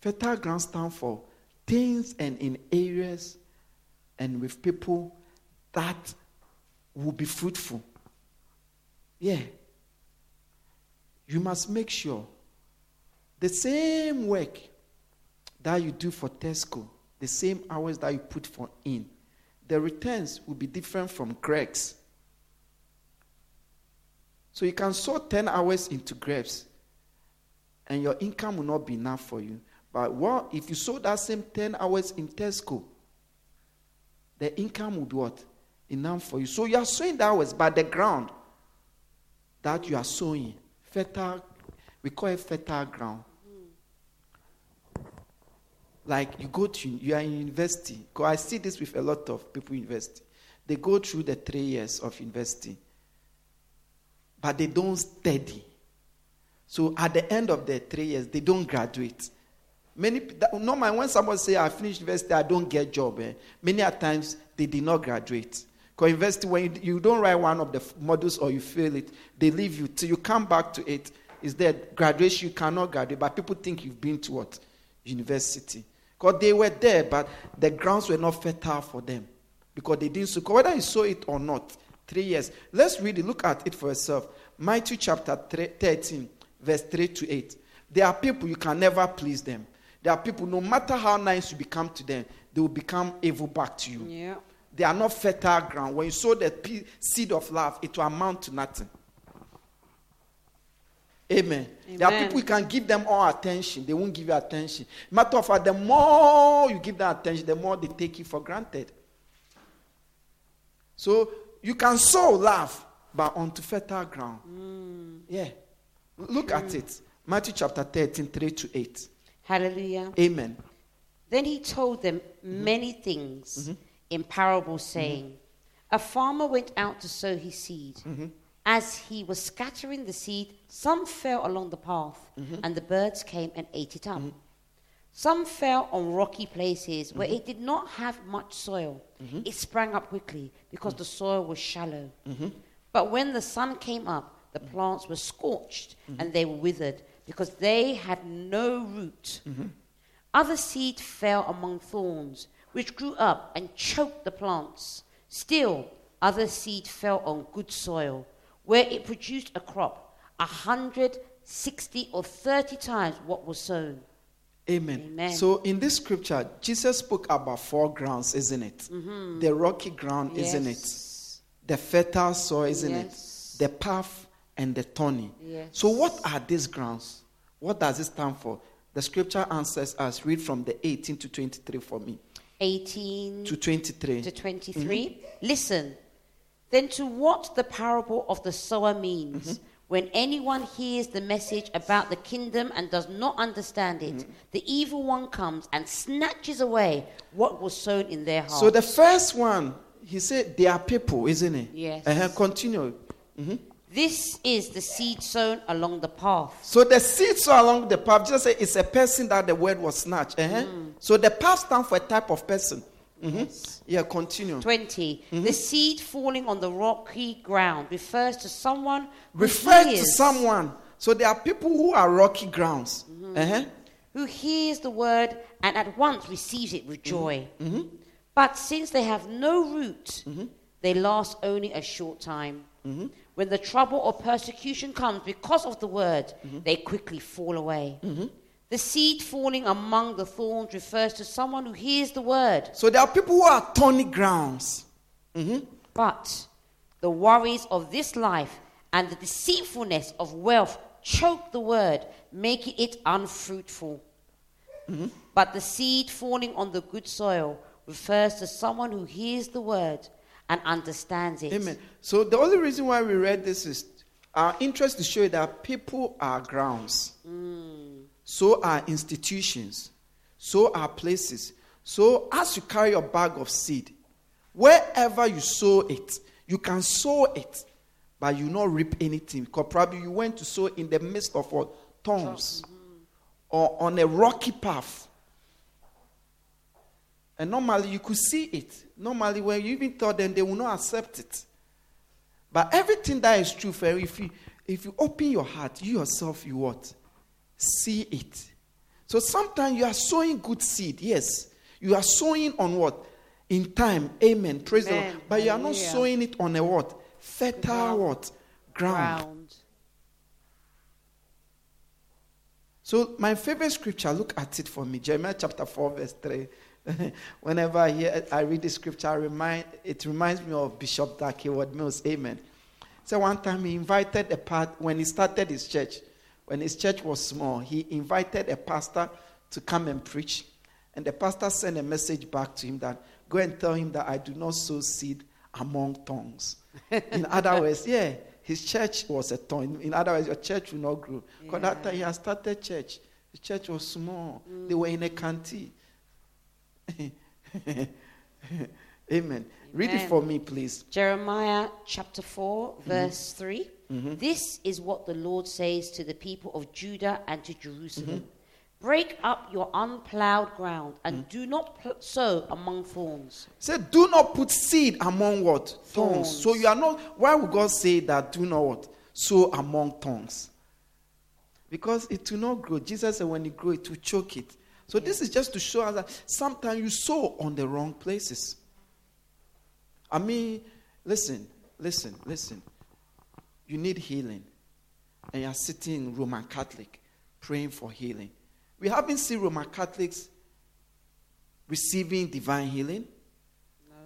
Fertile ground stands for things and in areas and with people that will be fruitful. Yeah. You must make sure the same work that you do for Tesco, the same hours that you put for in, the returns will be different from Greggs. So you can sow 10 hours into grapes and your income will not be enough for you. But what if you sow that same 10 hours in Tesco, the income would be what? Enough for you. So you are sowing the hours, but the ground that you are sowing, fertile, we call it fertile ground. Like you go to, you are in university. I see this with a lot of people in university. They go through the three years of university, but they don't study. So at the end of the three years, they don't graduate. Many normally when someone say I finished university, I don't get job. Eh, many times they did not graduate. Because university, when you, you don't write one of the modules or you fail it, they leave you till you come back to it. Is that graduation? You cannot graduate, but people think you've been to what university. Because they were there, but the grounds were not fertile for them because they didn't sow. Whether you saw it or not, three years. Let's read it. Look at it for yourself. Matthew chapter 13, verse 3 to 8. There are people you can never please them. There are people, no matter how nice you become to them, they will become evil back to you. Yeah. They are not fertile ground. When you sow the seed of love, it will amount to nothing. Amen. There are people you can give them all attention, they won't give you attention. Matter of fact, the more you give them attention, the more they take you for granted. So you can sow love, but onto fertile ground. Mm. Yeah. Look at mm. it. Matthew chapter 13, 3 to 8. Hallelujah. Amen. Then he told them mm-hmm. many things mm-hmm. in parables, mm-hmm. saying, A farmer went out to sow his seed. As he was scattering the seed, some fell along the path, and the birds came and ate it up. Some fell on rocky places where mm-hmm. it did not have much soil. Mm-hmm. It sprang up quickly because the soil was shallow. Mm-hmm. But when the sun came up, the plants were scorched and they were withered because they had no root. Other seed fell among thorns, which grew up and choked the plants. Still, other seed fell on good soil, where it produced a crop, a hundred, sixty, or thirty times what was sown. Amen. Amen. So in this scripture, Jesus spoke about four grounds, isn't it? Mm-hmm. The rocky ground, isn't it? The fertile soil, isn't Yes. it? The path and the thorny. Yes. So what are these grounds? What does it stand for? The scripture answers us. Read from the 18 to 23 for me. 18 To 23. to 23. Mm-hmm. Listen, then to what the parable of the sower means. Mm-hmm. When anyone hears the message about the kingdom and does not understand it, the evil one comes and snatches away what was sown in their hearts. So the first one, he said, they are people, isn't it? Yes. Uh-huh. Continue. this is the seed sown along the path. So the seed sown along the path, just say it's a person that the word was snatched. Uh-huh. So the path stands for a type of person. Mhm. Yeah, continue. 20. The seed falling on the rocky ground refers to someone who Refer to someone. So there are people who are rocky grounds. Uh-huh. who hears the word and at once receives it with joy. Mm-hmm. But since they have no root, Mm-hmm. they last only a short time. When the trouble or persecution comes because of the word, Mm-hmm. they quickly fall away. The seed falling among the thorns refers to someone who hears the word, So there are people who are thorny grounds. Mm-hmm. but the worries of this life and the deceitfulness of wealth choke the word, making it unfruitful. Mm-hmm. But the seed falling on the good soil refers to someone who hears the word and understands it. Amen. So the only reason why we read this is our interest to show you that people are grounds. Mm. So are institutions. So are places. So as you carry your bag of seed, wherever you sow it, you can sow it, but you not reap anything. Because probably you went to sow in the midst of what? Thorns. Or on a rocky path. And normally you could see it. Normally, when you even thought them, they will not accept it. But everything that is true for you, if you if you open your heart, you yourself, you what? See it. So sometimes you are sowing good seed, yes. You are sowing on what? In time. Amen. Praise the Lord. Amen. But you are not sowing it on a what? Fertile Ground. what? Ground. Ground. So my favorite scripture, look at it for me. Jeremiah chapter 4, verse 3. Whenever I hear I read the scripture, I remind, it reminds me of Bishop Dag Heward-Mills. Amen. So one time he invited a part when he started his church, when his church was small, he invited a pastor to come and preach. And the pastor sent a message back to him that go and tell him that I do not sow seed among tongues. In other words, yeah, his church was a tongue. In other words, your church will not grow. Because that time he had started church. The church was small. They mm. were in a canteen. Amen. Read it for me, please. Jeremiah chapter 4, Mm-hmm. verse 3. This is what the Lord says to the people of Judah and to Jerusalem Mm-hmm. Break up your unplowed ground and Mm. do not pl- sow among thorns. Say, do not put seed among what? Thorns. Thorns. So you are not, why would God say that do not what? Sow among thorns? Because it will not grow. Jesus said when it grow, it will choke it. So this is just to show us that sometimes you sow on the wrong places. I mean, listen, listen, listen. You need healing. And you're sitting in Roman Catholic praying for healing. We haven't seen Roman Catholics receiving divine healing.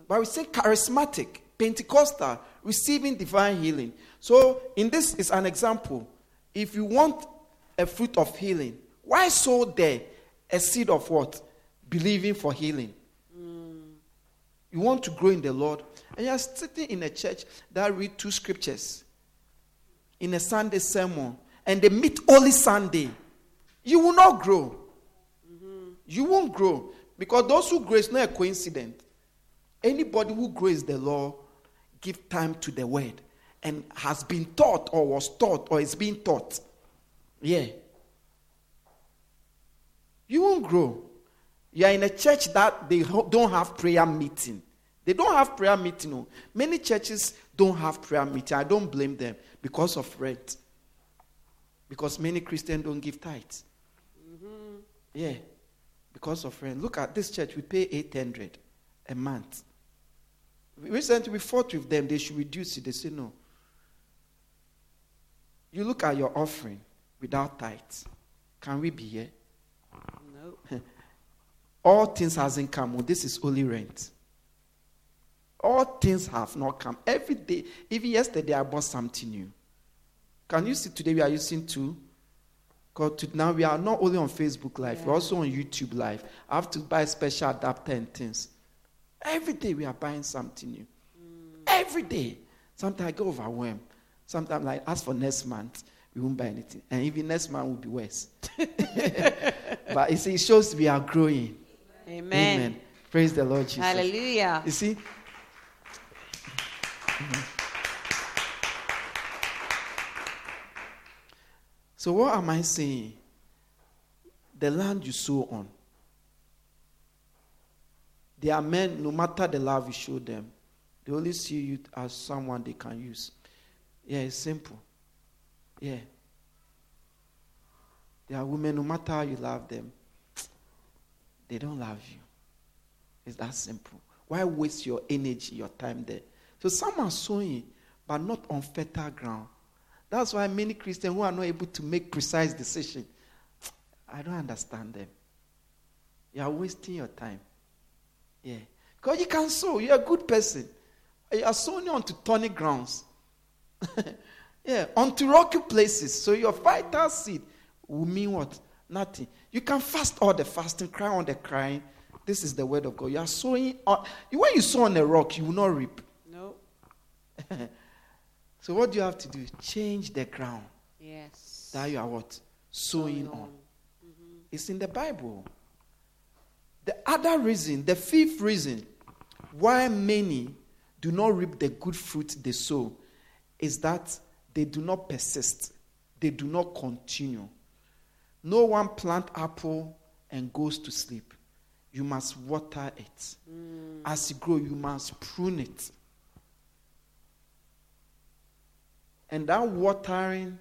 But we say charismatic, Pentecostal, receiving divine healing. So, in this is an example. If you want a fruit of healing, why sow there a seed of what? Believing for healing. Mm. You want to grow in the Lord, and you're sitting in a church that read two scriptures in a Sunday sermon, and they meet only Sunday, you will not grow. You won't grow. Because those who grow is not a coincidence. Anybody who grows the law give time to the word and has been taught or was taught or is being taught. Yeah. You won't grow. You are in a church that they don't have prayer meeting. They don't have prayer meeting. No. Many churches don't have prayer meeting. I don't blame them because of rent. Because many Christians don't give tithes. Mm-hmm. Yeah. Because of rent. Look at this church. We pay 800 a month. Recently, we fought with them. They should reduce it. They say no. You look at your offering without tithes. Can we be here? No. All things hasn't come. This is only rent. All things have not come. Every day, even yesterday, I bought something new. Can you see today we are using two? Because now we are not only on Facebook Live, yeah. we're also on YouTube Live. I have to buy special adapter and things. Every day we are buying something new. Mm. Every day. Sometimes I get overwhelmed. Sometimes, like, ask for next month, we won't buy anything. And even next month will be worse. but it shows we are growing. Amen. Amen. Praise the Lord Jesus. Hallelujah. You see? Mm-hmm. So, what am I saying? The land you sow on. There are men, no matter the love you show them, they only see you as someone they can use. Yeah, it's simple. Yeah. There are women, no matter how you love them, they don't love you. It's that simple. Why waste your energy, your time there? So some are sowing, but not on fertile ground. That's why many Christians who are not able to make precise decisions, I don't understand them. You are wasting your time. Yeah. Because you can sow. You're a good person. You are sowing onto thorny grounds. yeah, onto rocky places. So your vital seed will mean what? Nothing. You can fast all the fasting, cry on the crying. This is the word of God. You are sowing on, when you sow on a rock, you will not reap. So what do you have to do? Change the ground. Yes. That you are what? Sowing on. Mm-hmm. It's in the Bible. The other reason, the fifth reason why many do not reap the good fruit they sow is that they do not persist. They do not continue. No one plant apple and goes to sleep. You must water it. Mm. As it grows, you must prune it. And that watering,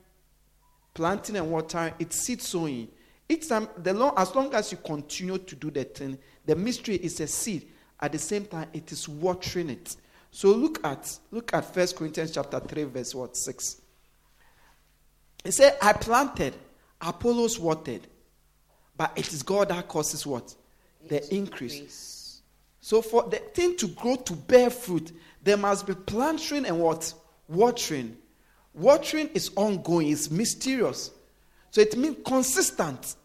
planting and watering, it's seed sowing. Each time, the long, as long as you continue to do that thing, the mystery is a seed. At the same time, it is watering it. So look at look at First Corinthians chapter 3, verse what? 6. It said, I planted, Apollos watered, but it is God that causes what? The increase. increase. So for the thing to grow to bear fruit, there must be planting and what? Watering. Watering is ongoing, it's mysterious. So it means consistent,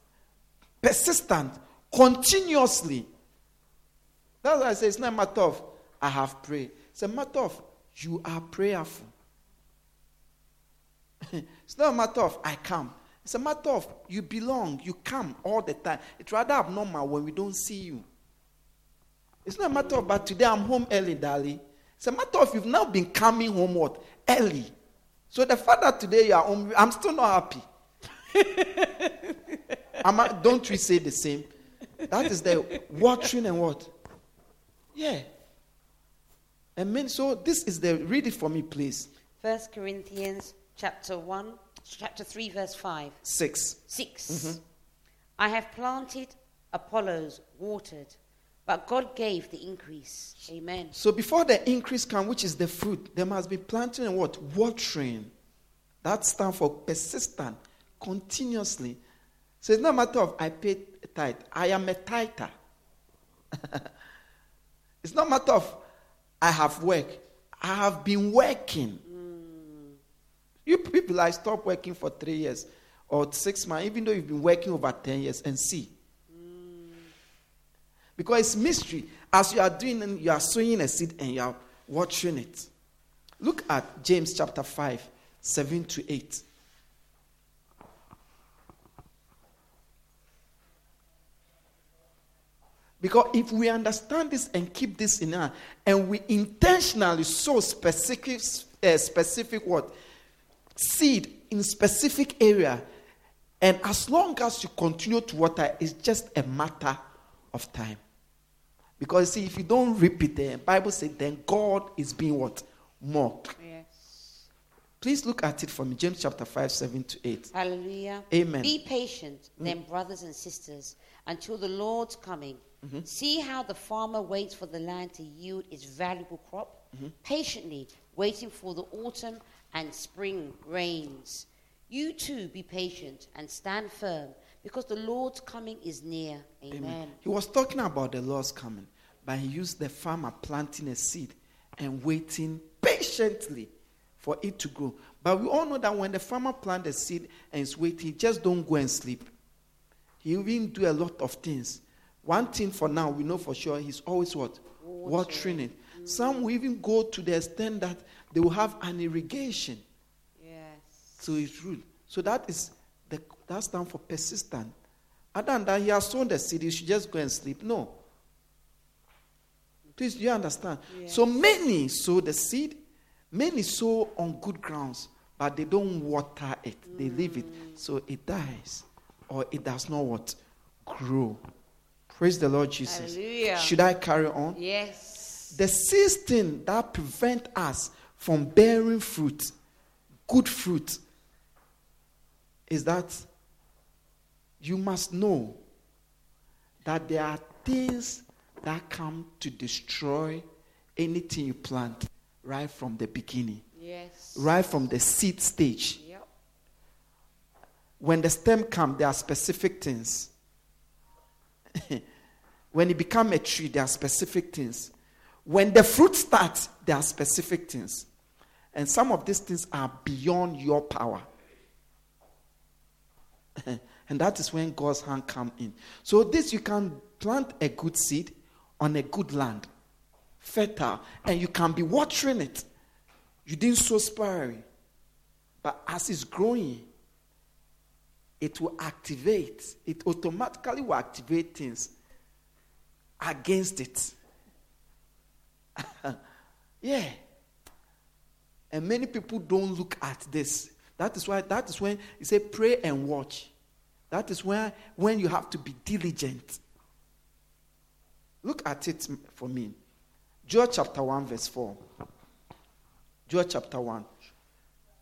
persistent, continuously. That's why I say it's not a matter of I have prayed. It's a matter of you are prayerful. it's not a matter of I come. It's a matter of you belong, you come all the time. It's rather abnormal when we don't see you. It's not a matter of, but today I'm home early, darling. It's a matter of you've now been coming home what? Early. So the fact that today you are home, I'm still not happy. I, don't we say the same? That is the watching and what? Yeah. And mean, so this is the read it for me, please. First Corinthians chapter one, chapter three, verse five. Six. 6 mm-hmm. I have planted, Apollos watered, but God gave the increase. Amen. So before the increase come, which is the fruit, there must be planting and what? Watering. That stands for persistent continuously. So it's not a matter of I pay tithe. I am a tither. it's not a matter of I have work. I have been working. Mm. You people, I stopped working for three years or six months, even though you've been working over 10 years, and see. Because it's mystery. As you are doing, you are sowing a seed and you are watching it. Look at James chapter 5, 7 to 8. Because if we understand this and keep this in our, and we intentionally sow specific, uh, specific what seed in specific area, and as long as you continue to water, it's just a matter of time. Because see, if you don't repeat the Bible says, then God is being what mocked. Yes. Please look at it from James chapter five, seven to eight. Hallelujah. Amen. Be patient, mm. then, brothers and sisters, until the Lord's coming. Mm-hmm. See how the farmer waits for the land to yield its valuable crop, mm-hmm. patiently waiting for the autumn and spring rains. You too be patient and stand firm, because the Lord's coming is near. Amen. He was talking about the Lord's coming, but he used the farmer planting a seed and waiting patiently for it to grow. But we all know that when the farmer plants a seed and is waiting, he just don't go and sleep. He even do a lot of things. One thing for now, we know for sure, he's always what? Watering it. Some will even go to the extent that they will have an irrigation Yes. to his rule. So that is the that stands for persistent. Other than that, he has sown the seed, he should just go and sleep. No. Please, do you understand? So many sow the seed, many sow on good grounds, but they don't water it. They leave it. Mm. So it dies. Or it does not what? Grow. Praise the Lord Jesus. Hallelujah. Should I carry on? Yes. The sixth thing that prevent us from bearing fruit, good fruit, is that you must know that there are things that come to destroy anything you plant right from the beginning, Yes. right from the seed stage. Yep. When the stem comes, there are specific things. when it becomes a tree, there are specific things. When the fruit starts, there are specific things. And some of these things are beyond your power. and that is when God's hand come in. So this you can plant a good seed on a good land, fertile, and you can be watering it. You didn't sow sparingly, but as it's growing, it will activate. It automatically will activate things against it. yeah. And many people don't look at this. That is why that is when you say pray and watch. That is when when you have to be diligent. Look at it for me. Joel chapter 1, verse 4. Joel chapter 1.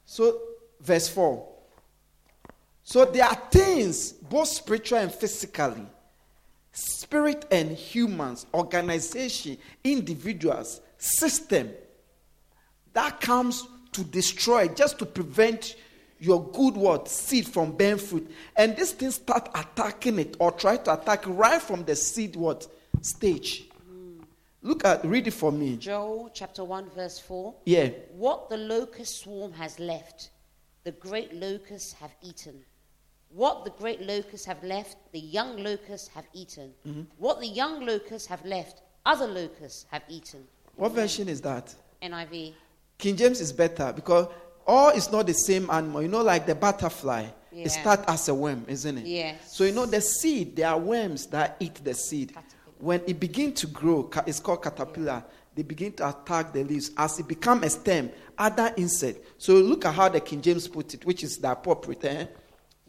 So, verse 4. So there are things, both spiritual and physically, spirit and humans, organization, individuals, system, that comes to destroy, just to prevent your good word seed from bearing fruit. And these things start attacking it or try to attack right from the seed what stage. Look at read it for me. Joel chapter 1, verse 4. Yeah. What the locust swarm has left, the great locusts have eaten. What the great locusts have left, the young locusts have eaten. Mm-hmm. What the young locusts have left, other locusts have eaten. What version is that? NIV. King James is better because all is not the same animal. You know, like the butterfly, Yeah. it starts as a worm, isn't it? Yes. So you know the seed, there are worms that eat the seed. When it begins to grow, it's called caterpillar. They begin to attack the leaves. As it becomes a stem, other insect. So look at how the King James put it, which is the appropriate. Eh?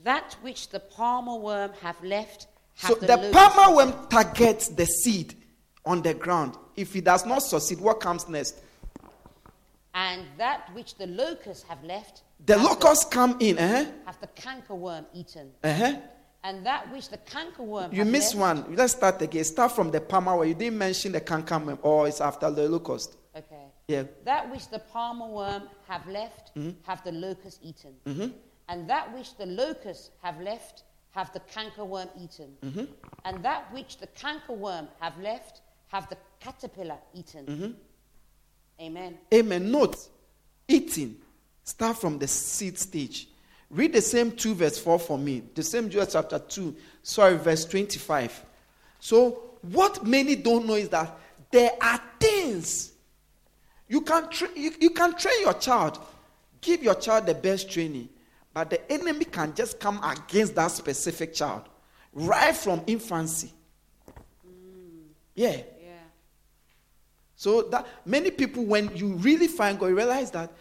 That which the palmer worm have left, have So the, the palmer worm targets the seed on the ground. If it does not succeed, what comes next? And that which the locusts have left, The locusts come in. Eh? have the cankerworm eaten. Uh-huh. And that which the cankerworm You missed left, one. Let's start again. Start from the palmer where you didn't mention the cankerworm, or it's after the locust. Okay. Yeah. That which the palmer worm have left, Mm-hmm. have the locust eaten. And that which the locusts have left, have the cankerworm eaten. Mm-hmm. And that which the cankerworm have left, have the caterpillar eaten. Amen. Amen. Note, eating. Start from the seed stage. Read the same 2 verse 4 for me. The same Joel chapter 2, sorry, verse 25. So, what many don't know is that there are things you can, tra- you, you can train your child, give your child the best training, but the enemy can just come against that specific child right from infancy. Mm. Yeah. Yeah. So that many people, when you really find God, you realize that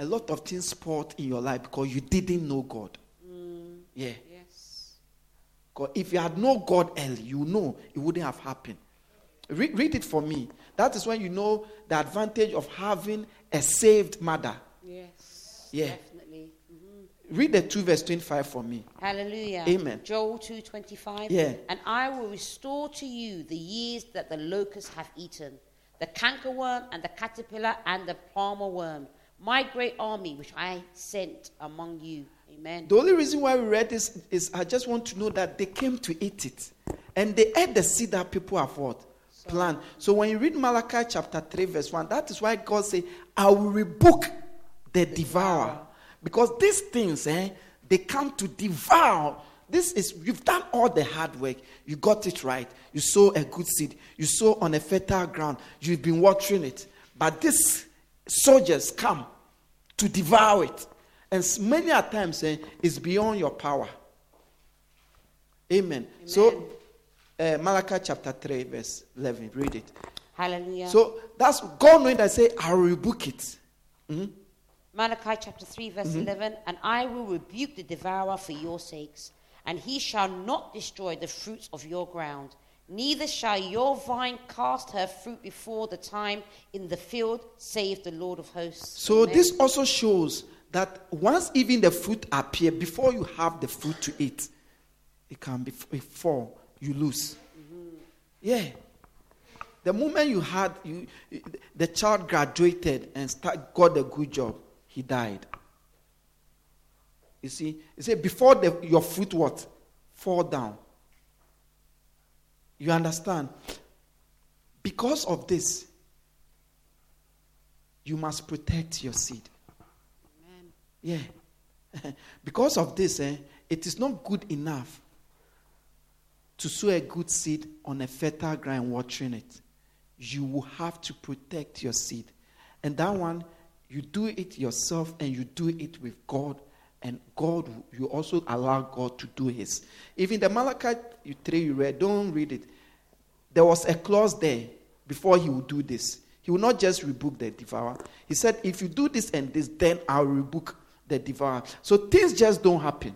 a lot of things spoiled in your life because you didn't know God. Mm, Yeah. yes. God, if you had known God early, you know it wouldn't have happened. Read, read it for me. That is when you know the advantage of having a saved mother. Yes. Yeah. Definitely. hmm Read the 2 verse 25 for me. Hallelujah. Amen. Joel 2:25. Yeah. And I will restore to you the years that the locusts have eaten, the cankerworm and the caterpillar and the palmer worm, my great army which I sent among you. Amen. The only reason why we read this is I just want to know that they came to eat it. And they ate the seed that people have what? Plant. So when you read Malachi chapter 3, verse 1, that is why God said, I will rebuke the devourer. Because these things, eh, they come to devour. This is you've done all the hard work. You got it right. You sow a good seed. You sow on a fertile ground. You've been watering it. But these soldiers come to devour it. And many a times eh, it's beyond your power. Amen. So, uh, Malachi chapter 3, verse 11. Read it. Hallelujah. So, that's God knowing that say, I'll rebuke it. Mhm. Malachi chapter 3, verse Mm-hmm. 11 And I will rebuke the devourer for your sakes, and he shall not destroy the fruits of your ground. Neither shall your vine cast her fruit before the time in the field, save the Lord of hosts. So, Amen. this also shows that once even the fruit appear, before you have the fruit to eat, it can be before you lose. Mm-hmm. Yeah. The moment you had you, the child graduated and start, got a good job, he died. You see, you say before the, your fruit what fall down. You understand? Because of this, you must protect your seed. Amen. Yeah. because of this, eh, it is not good enough to sow a good seed on a fertile ground watering it. You will have to protect your seed. And that one, you do it yourself and you do it with God. And God, will- you also allow God to do His. Even the Malachi 3 you read, don't read it. There was a clause there before He would do this. He will not just rebuke the devourer. He said, if you do this and this, then I'll rebuke the devourer. So things just don't happen.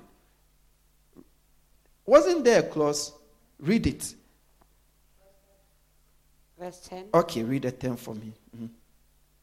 Wasn't there a clause? Read it. Verse 10 Okay, read the 10 for me. Mhm.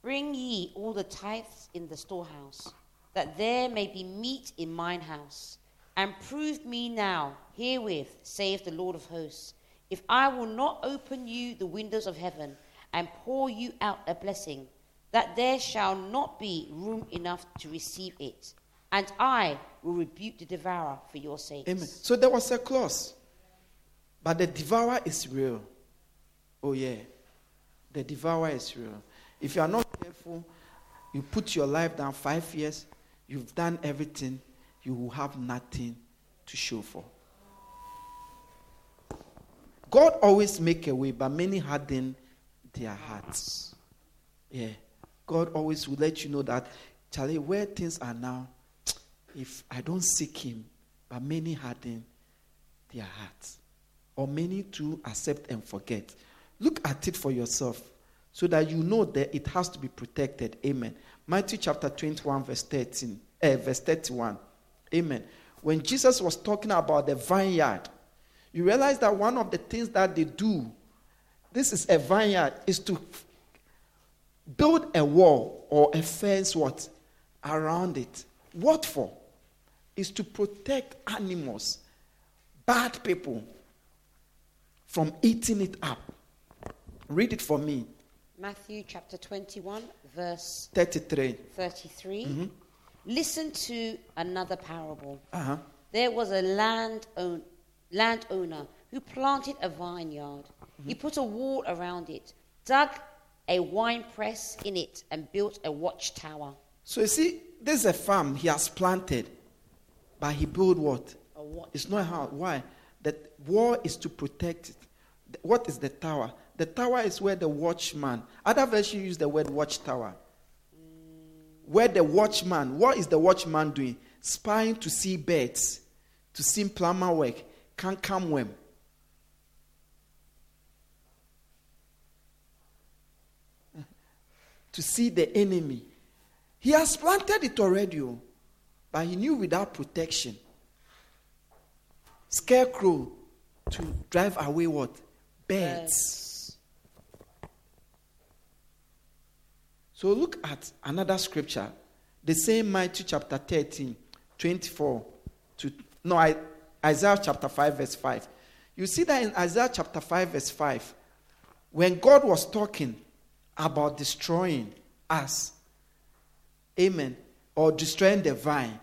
Bring ye all the tithes in the storehouse, that there may be meat in mine house. And prove me now herewith, saith the Lord of hosts, if I will not open you the windows of heaven and pour you out a blessing, that there shall not be room enough to receive it. And I will rebuke the devourer for your sakes. Amen. So there was a clause. But the devourer is real. Oh, yeah. The devourer is real. If you are not careful, you put your life down five years, you've done everything, you will have nothing to show for. God always make a way, but many harden their hearts. Yeah. God always will let you know that, Charlie, where things are now, if I don't seek Him, but many harden their hearts. Or many to accept and forget. Look at it for yourself so that you know that it has to be protected. Amen. Matthew chapter 21, verse 13, eh, verse 31. Amen. When Jesus was talking about the vineyard, you realize that one of the things that they do, this is a vineyard, is to build a wall or a fence what? Around it. What for? Is to protect animals bad people from eating it up. Read it for me. Matthew chapter 21, verse 33 33. Listen to another parable. uh-huh There was a land own, landowner who planted a vineyard. He put a wall around it, dug a wine press in it, and built a watchtower. so you see this is a farm he has planted but he built what A watch. it's not how why That wall is to protect it what is the tower the tower is where the watchman, other version use the word watchtower. Where the watchman, what is the watchman doing? Spying to see birds, to see plumber work, can't come when. to see the enemy. He has planted it already, oh, but he knew without protection. Scarecrow to drive away what? Birds. Yes. So look at another scripture. The same Matthew chapter 13, 24 to no, I, Isaiah chapter 5, verse 5. You see that in Isaiah chapter 5, verse 5, when God was talking about destroying us, amen, or destroying the vine,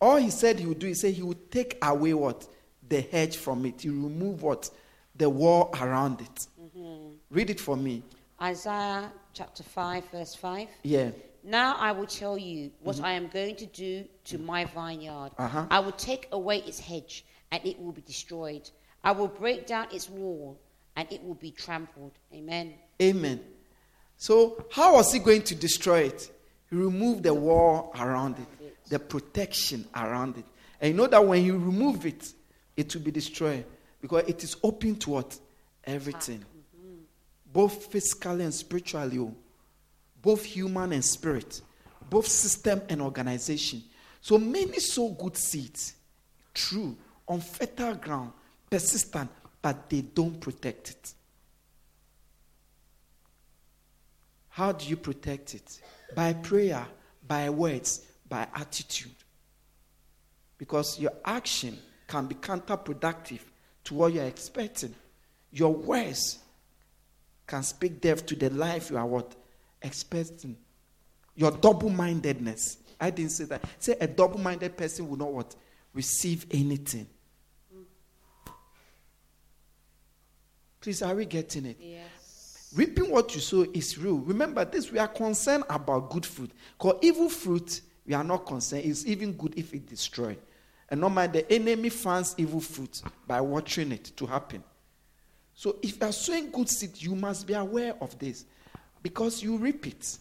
all he said he would do, he said he would take away what? The hedge from it. He remove what? The wall around it. Mm-hmm. Read it for me. Isaiah chapter 5, verse 5. Yeah. Now I will tell you what mm-hmm. I am going to do to my vineyard. Uh-huh. I will take away its hedge, and it will be destroyed. I will break down its wall, and it will be trampled. Amen. Amen. So, how was he going to destroy it? He removed the wall around it, the protection around it. And you know that when you remove it, it will be destroyed because it is open to what? Everything. Both physically and spiritually, oh. both human and spirit, both system and organization. So many sow good seeds, true, on fertile ground, persistent, but they don't protect it. How do you protect it? By prayer, by words, by attitude. Because your action can be counterproductive to what you're expecting. Your words can speak death to the life you are what? Expecting. Your double mindedness. I didn't say that. Say a double minded person will not what? Receive anything. Please, are we getting it? Yes. Reaping what you sow is real. Remember this, we are concerned about good fruit. Because evil fruit, we are not concerned. It's even good if it destroys. And normally the enemy finds evil fruit by watching it to happen. So if you are sowing good seed, you must be aware of this. Because you reap it.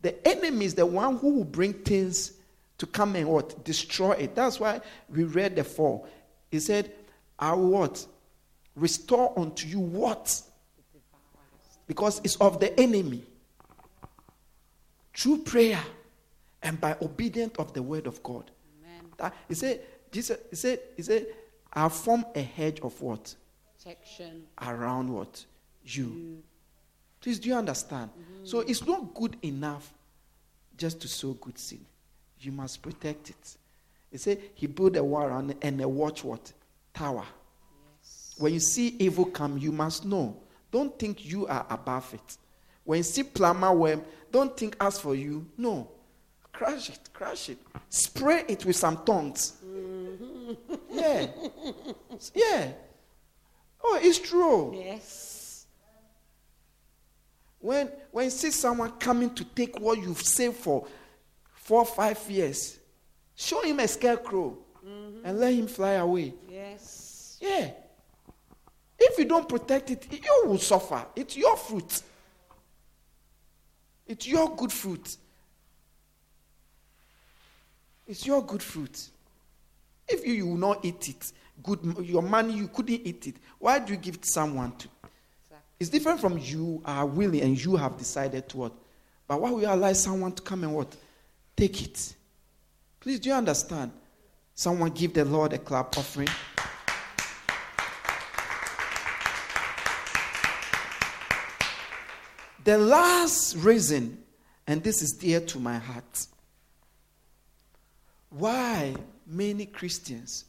The enemy is the one who will bring things to come and what? Destroy it. That's why we read the four. He said, I will what? restore unto you what? Because it's of the enemy. Through prayer and by obedience of the word of God. Amen. That, he said, Jesus, he said, he said, I'll form a hedge of what? Protection. Around what? You. you. Please, do you understand? Mm-hmm. So it's not good enough just to sow good seed. You must protect it. He said he built a wall around and a watch what? Tower. When you see evil come, you must know. Don't think you are above it. When you see palmer worm, don't think as for you. No. Crush it, crush it. Spray it with some tongues. Mm-hmm. Yeah. Yeah. Oh, it's true. Yes. When when you see someone coming to take what you've saved for four, five years, show him a scarecrow mm-hmm. and let him fly away. Yes. Yeah. If you don't protect it, you will suffer. It's your fruit. It's your good fruit. It's your good fruit. If you, you will not eat it, good your money you couldn't eat it. Why do you give it to someone to? Exactly. It's different from you are willing and you have decided to what. But why will you allow someone to come and what? Take it. Please do you understand? Someone give the Lord a clap offering. The last reason, and this is dear to my heart, why many Christians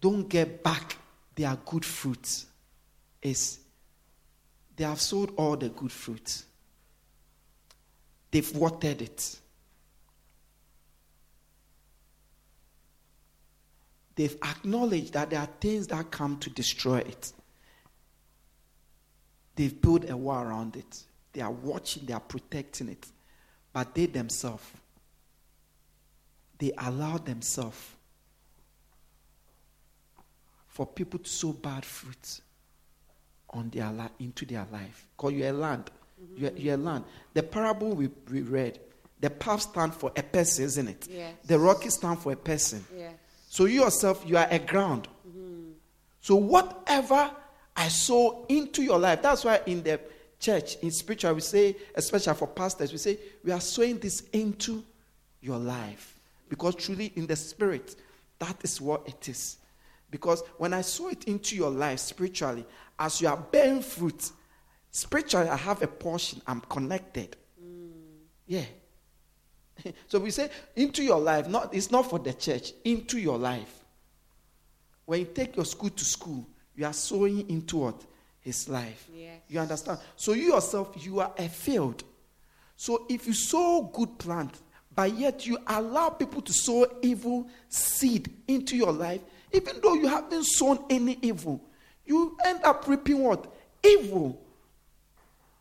don't get back their good fruits is they have sold all the good fruits. They've watered it. They've acknowledged that there are things that come to destroy it. They've built a wall around it. They are watching, they are protecting it. But they themselves, they allow themselves for people to sow bad fruit on their li- into their life. Because you're a land. Mm-hmm. You're, you're, a land. The parable we, we read, the path stand for a person, isn't it? Yes. The rocky stand for a person. Yes. So you yourself, you are a ground. Mm-hmm. So whatever I sow into your life. That's why in the church, in spiritual, we say, especially for pastors, we say, we are sowing this into your life. Because truly, in the spirit, that is what it is. Because when I sow it into your life spiritually, as you are bearing fruit, spiritually, I have a portion, I'm connected. Mm. Yeah. so we say into your life, not it's not for the church, into your life. When you take your school to school, you are sowing into what? His life. Yes. You understand? So you yourself, you are a field. So if you sow good plant, but yet you allow people to sow evil seed into your life, even though you haven't sown any evil, you end up reaping what? Evil.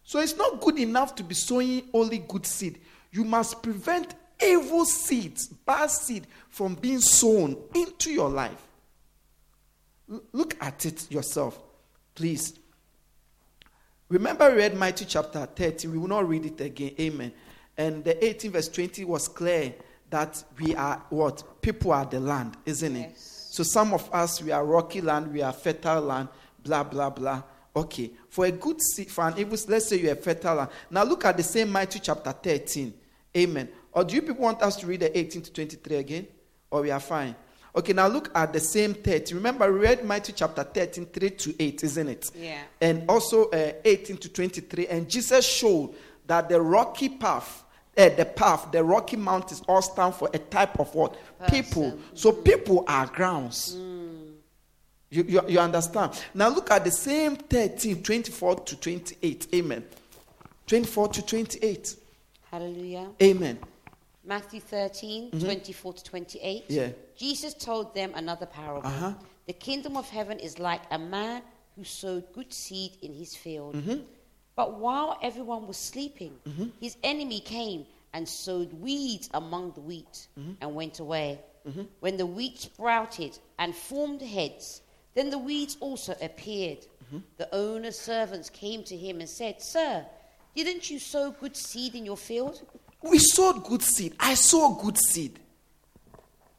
So it's not good enough to be sowing only good seed. You must prevent evil seeds, bad seed, from being sown into your life. Look at it yourself, please. Remember, we read Matthew chapter 30. We will not read it again. Amen. And the 18 verse 20 was clear that we are what? People are the land, isn't yes. So some of us, we are rocky land, we are fertile land, blah, blah, blah. Okay. For a good seed, for an evil, let's say you're fertile land. Now look at the same Matthew chapter 13. Amen. Or do you people want us to read the 18 to 23 again? Or we are fine? Okay, now look at the same 30. Remember, we read Matthew chapter 13, 3 to 8, isn't it? Yeah. And also uh, 18 to 23. And Jesus showed that the rocky path, uh, the path, the rocky mountains all stand for a type of what? Person. People. So people are grounds. Mm. You, you, you understand? Now look at the same 13, 24 to 28. Amen. 24 to 28. Hallelujah. Amen. Matthew 13, mm-hmm. 24 to 28. Yeah. Jesus told them another parable. Uh-huh. The kingdom of heaven is like a man who sowed good seed in his field. Mm-hmm. But while everyone was sleeping, mm-hmm. his enemy came and sowed weeds among the wheat mm-hmm. and went away. Mm-hmm. When the wheat sprouted and formed heads, then the weeds also appeared. Mm-hmm. The owner's servants came to him and said, Sir, didn't you sow good seed in your field? We sowed good seed. I saw good seed.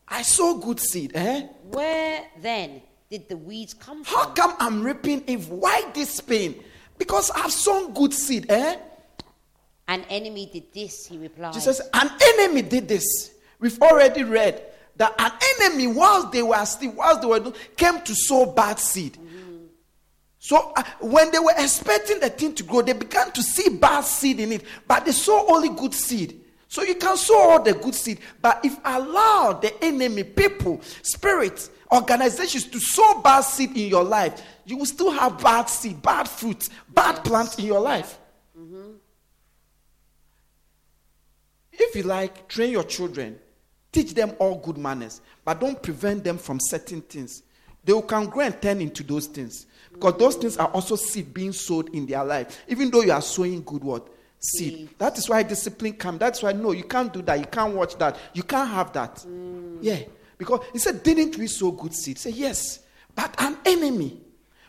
I saw good seed. Eh? Where then did the weeds come from? How come I'm reaping if why this pain? Because I've sown good seed, eh? An enemy did this, he replied. Jesus, an enemy did this. We've already read that an enemy, whilst they were asleep, whilst they were doing, came to sow bad seed. Mm-hmm. So uh, when they were expecting the thing to grow, they began to see bad seed in it, but they saw only good seed. So you can sow all the good seed, but if allow the enemy, people, spirits, organizations to sow bad seed in your life, you will still have bad seed, bad fruit, bad yes. plants in your life. Mm-hmm. If you like, train your children, teach them all good manners, but don't prevent them from certain things. They will can grow and turn into those things. Because those things are also seed being sowed in their life. Even though you are sowing good word, seed. That is why discipline comes. That's why no, you can't do that. You can't watch that. You can't have that. Mm. Yeah. Because he said, Didn't we sow good seed? Say, Yes. But an enemy,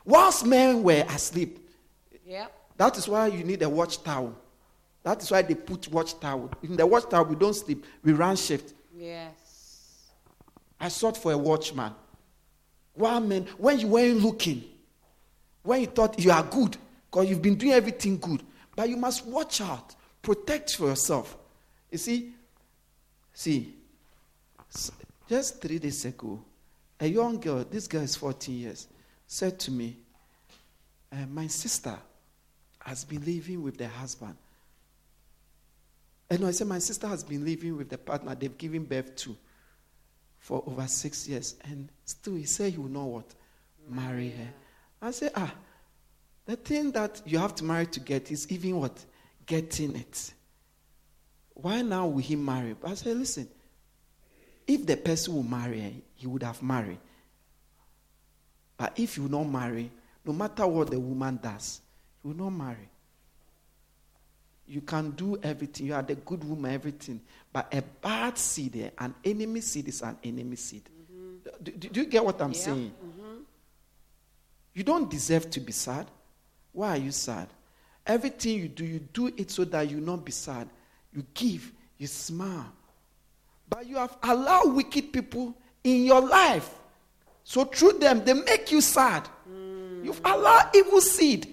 whilst men were asleep. Yeah. That is why you need a watchtower. That is why they put watchtower. In the watchtower, we don't sleep, we run shift. Yes. I sought for a watchman. While man, when you weren't looking, when you thought you are good, because you've been doing everything good, but you must watch out, protect for yourself. You see, see, just three days ago, a young girl, this girl is 14 years, said to me, uh, My sister has been living with the husband. And I said, My sister has been living with the partner they've given birth to for over six years. And still, he said he will not what? Marry her. I said, Ah, the thing that you have to marry to get is even what? Getting it. Why now will he marry? But I said, listen, if the person will marry, he would have married. But if you not marry, no matter what the woman does, you will not marry. You can do everything. You are the good woman, everything. But a bad seed, an enemy seed is an enemy seed. Mm-hmm. Do, do, you get what I'm yeah. saying? Mm-hmm. You don't deserve to be sad. Why are you sad? Everything you do, you do it so that you not be sad. You give, you smile. But you have allowed wicked people in your life. So through them, they make you sad. Mm. You've allowed evil seed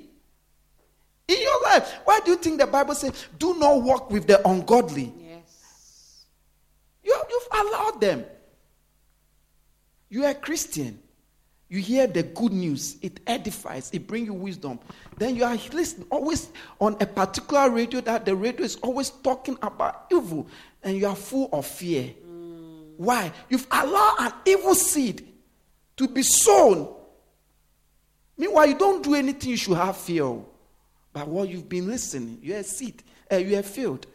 in your life. Why do you think the Bible says, do not walk with the ungodly? Yes. You, you've allowed them. You are a Christian. You hear the good news, it edifies, it brings you wisdom. Then you are listening always on a particular radio that the radio is always talking about evil, and you are full of fear. Mm. Why? You've allowed an evil seed to be sown. Meanwhile, you don't do anything you should have fear. But what you've been listening, you a seed, uh, you are filled.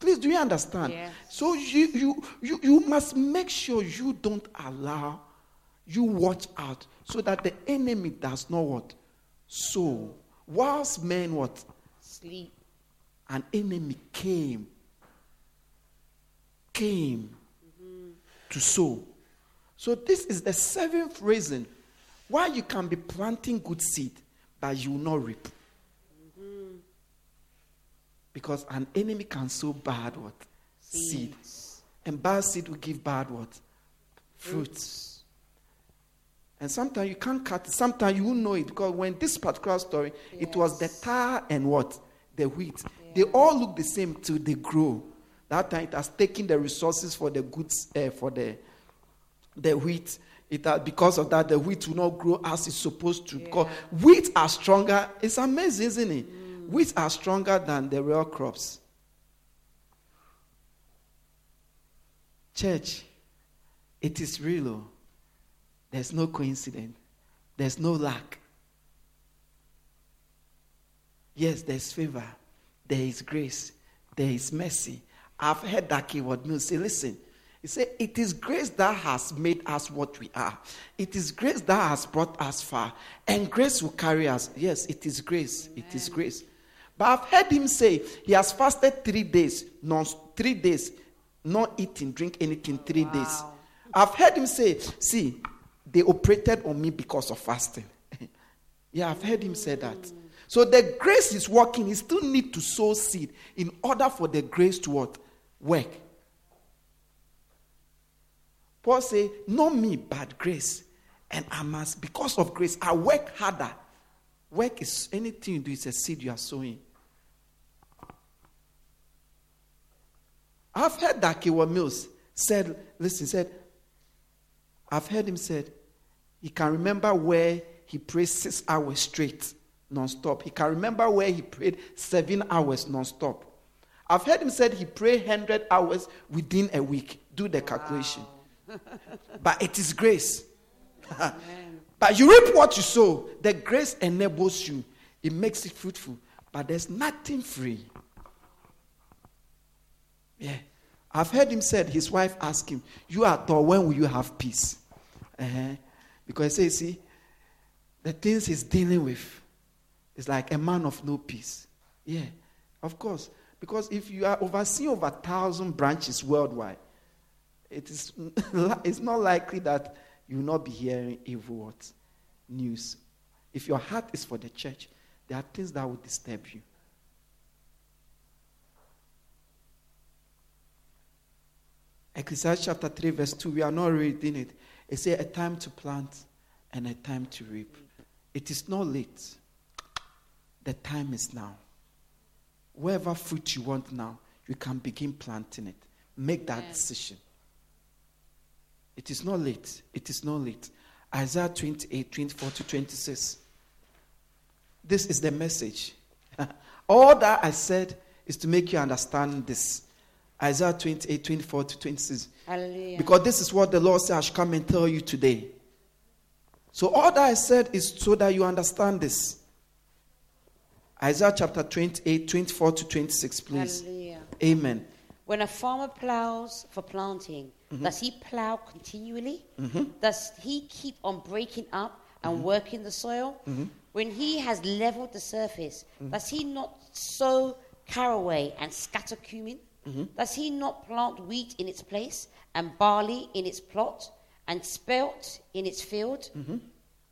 Please, do you understand? Yes. So you, you, you, you must make sure you don't allow you watch out so that the enemy does not what? So, whilst men what? Sleep. An enemy came. Came mm-hmm. to sow. So, this is the seventh reason why you can be planting good seed, but you will not reap. Mm-hmm. Because an enemy can sow bad what? Seeds. Seed. And bad seed will give bad what? Fruits. And sometimes you can't cut. Sometimes you know it because when this particular story, yes. it was the tar and what? The wheat. Yeah. They all look the same till they grow. That time it has taken the resources for the goods, uh, for the, the wheat. It has, because of that, the wheat will not grow as it's supposed to. Yeah. Because wheat are stronger. It's amazing, isn't it? Mm. Wheat are stronger than the real crops. Church, it is real. Oh. There's no coincidence. There's no lack. Yes, there's favor. There is grace. There is mercy. I've heard that Heward-Mills say, listen, he said, It is grace that has made us what we are. It is grace that has brought us far. And grace will carry us. Yes, it is grace. Amen. It is grace. But I've heard him say he has fasted three days, non three days, not eating, drink anything, three wow. days. I've heard him say, see, they operated on me because of fasting. yeah, I've heard him say that. Mm. So the grace is working. He still need to sow seed in order for the grace to what? Work. Paul say, not me, but grace. And I must, because of grace, I work harder. Work is anything you do, it's a seed you are sowing. I've heard that Heward-Mills said, listen, said, I've heard him said he can remember where he prayed six hours straight, non-stop. He can remember where he prayed seven hours non-stop. I've heard him said he prayed 100 hours within a week. Do the calculation. Wow. but it is grace. but you reap what you sow. The grace enables you. It makes it fruitful. But there's nothing free. Yeah. I've heard him said, his wife asked him, You are tall, when will you have peace? Uh-huh. Because he says, see, the things he's dealing with is like a man of no peace. Yeah, of course. Because if you are overseeing over a thousand branches worldwide, it is it's not likely that you will not be hearing evil words, news. If your heart is for the church, there are things that will disturb you. Ecclesiastes chapter 3, verse 2, we are not reading it. It says a time to plant and a time to reap. It is not late. The time is now. Whatever fruit you want now, you can begin planting it. Make that decision. It is not late. It is not late. Isaiah 28, 24 to 26. This is the message. All that I said is to make you understand this. Isaiah 28, 24 to 26. Hallelujah. Because this is what the Lord said I should come and tell you today. So all that I said is so that you understand this. Isaiah chapter 28, 24 to 26, please. Hallelujah. Amen. When a farmer plows for planting, mm-hmm. does he plow continually? Mm-hmm. Does he keep on breaking up and mm-hmm. working the soil? Mm-hmm. When he has leveled the surface, mm-hmm. does he not sow caraway and scatter cumin? Mm-hmm. Does he not plant wheat in its place, and barley in its plot, and spelt in its field?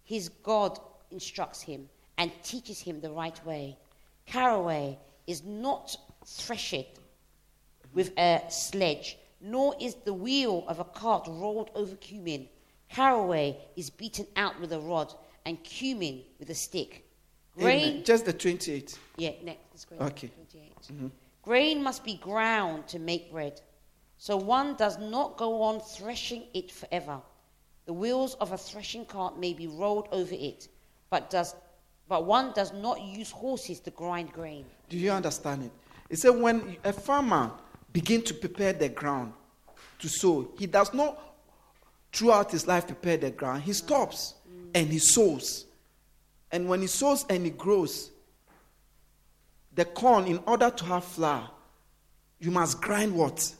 His God instructs him and teaches him the right way. Caraway is not threshed with a sledge, nor is the wheel of a cart rolled over cumin. Caraway is beaten out with a rod, and cumin with a stick. Grain, Amen. Just the 28. yeah, next. let's go Okay. 28. Mm-hmm. Grain must be ground to make bread. So one does not go on threshing it forever. The wheels of a threshing cart may be rolled over it, but does but one does not use horses to grind grain. Do you understand it? He said when a farmer begin to prepare the ground to sow, he does not throughout his life prepare the ground. He stops and he sows. And when he sows and he grows, the corn, in order to have flour, you must grind what?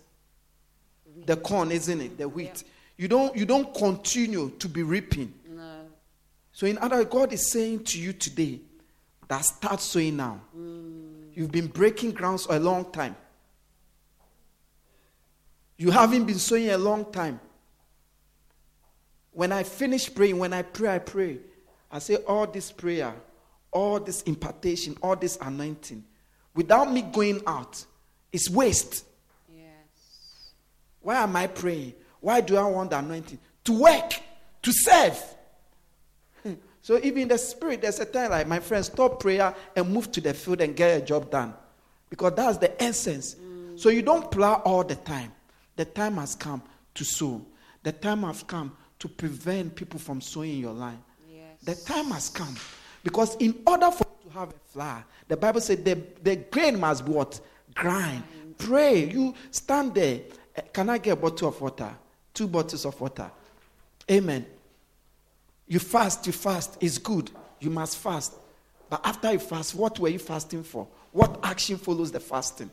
The corn, isn't it? The wheat. You don't you don't continue to be reaping. So, in other words, God is saying to you today that start sowing now. You've been breaking grounds for a long time. You haven't been sowing a long time. When I finish praying, when I pray, I pray. I say, all this prayer, all this impartation, all this anointing, without me going out, is waste. Yes. Why am I praying? Why do I want the anointing? To work, to serve. So even in the spirit, there's a time like my friend, stop prayer and move to the field and get a job done. Because that's the essence. So you don't plow all the time. The time has come to sow. The time has come to prevent people from sowing in your life. Yes. The time has come. Because in order for you to have a flower, the Bible said the, the grain must be what? Grind. Pray. You stand there. Eh, Can I get a bottle of water? Two bottles of water. Amen. You fast, you fast. It's good. You must fast. But after you fast, what were you fasting for? What action follows the fasting?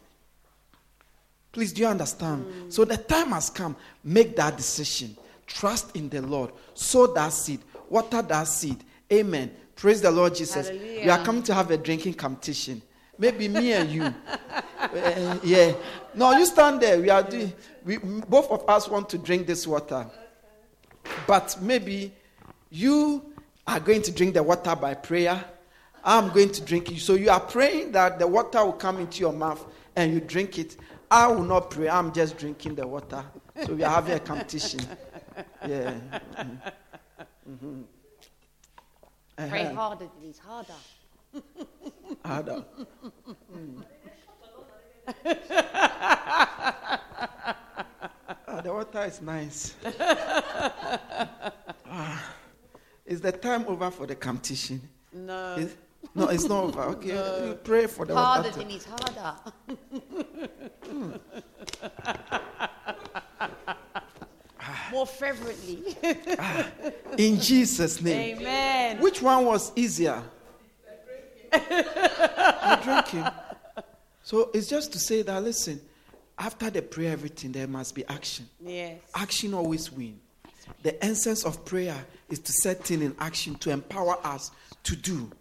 Please, do you understand? So the time has come. Make that decision. Trust in the Lord. Sow that seed. Water that seed. Amen. Praise the Lord Jesus. We are coming to have a drinking competition. Maybe me and you. Eh, yeah. No, you stand there. We are doing. We both of us want to drink this water. But maybe you are going to drink the water by prayer. I'm going to drink it. So you are praying that the water will come into your mouth and you drink it. I will not pray. I'm just drinking the water. So we are having a competition. Yeah. Mhm. Pray Uh-huh. harder, Denise, harder. Harder. Mm. Ah, the water is nice. Ah, is the time over for the competition? No. Is- no, it's not over. Okay, you pray for the harder, water. to- Denise, harder. Hmm. More fervently. Ah, in Jesus' name. Amen. Which one was easier? the drinking. So it's just to say that listen, after the prayer, everything there must be action. Yes. Action always win. The essence of prayer is to set things in action to empower us to do.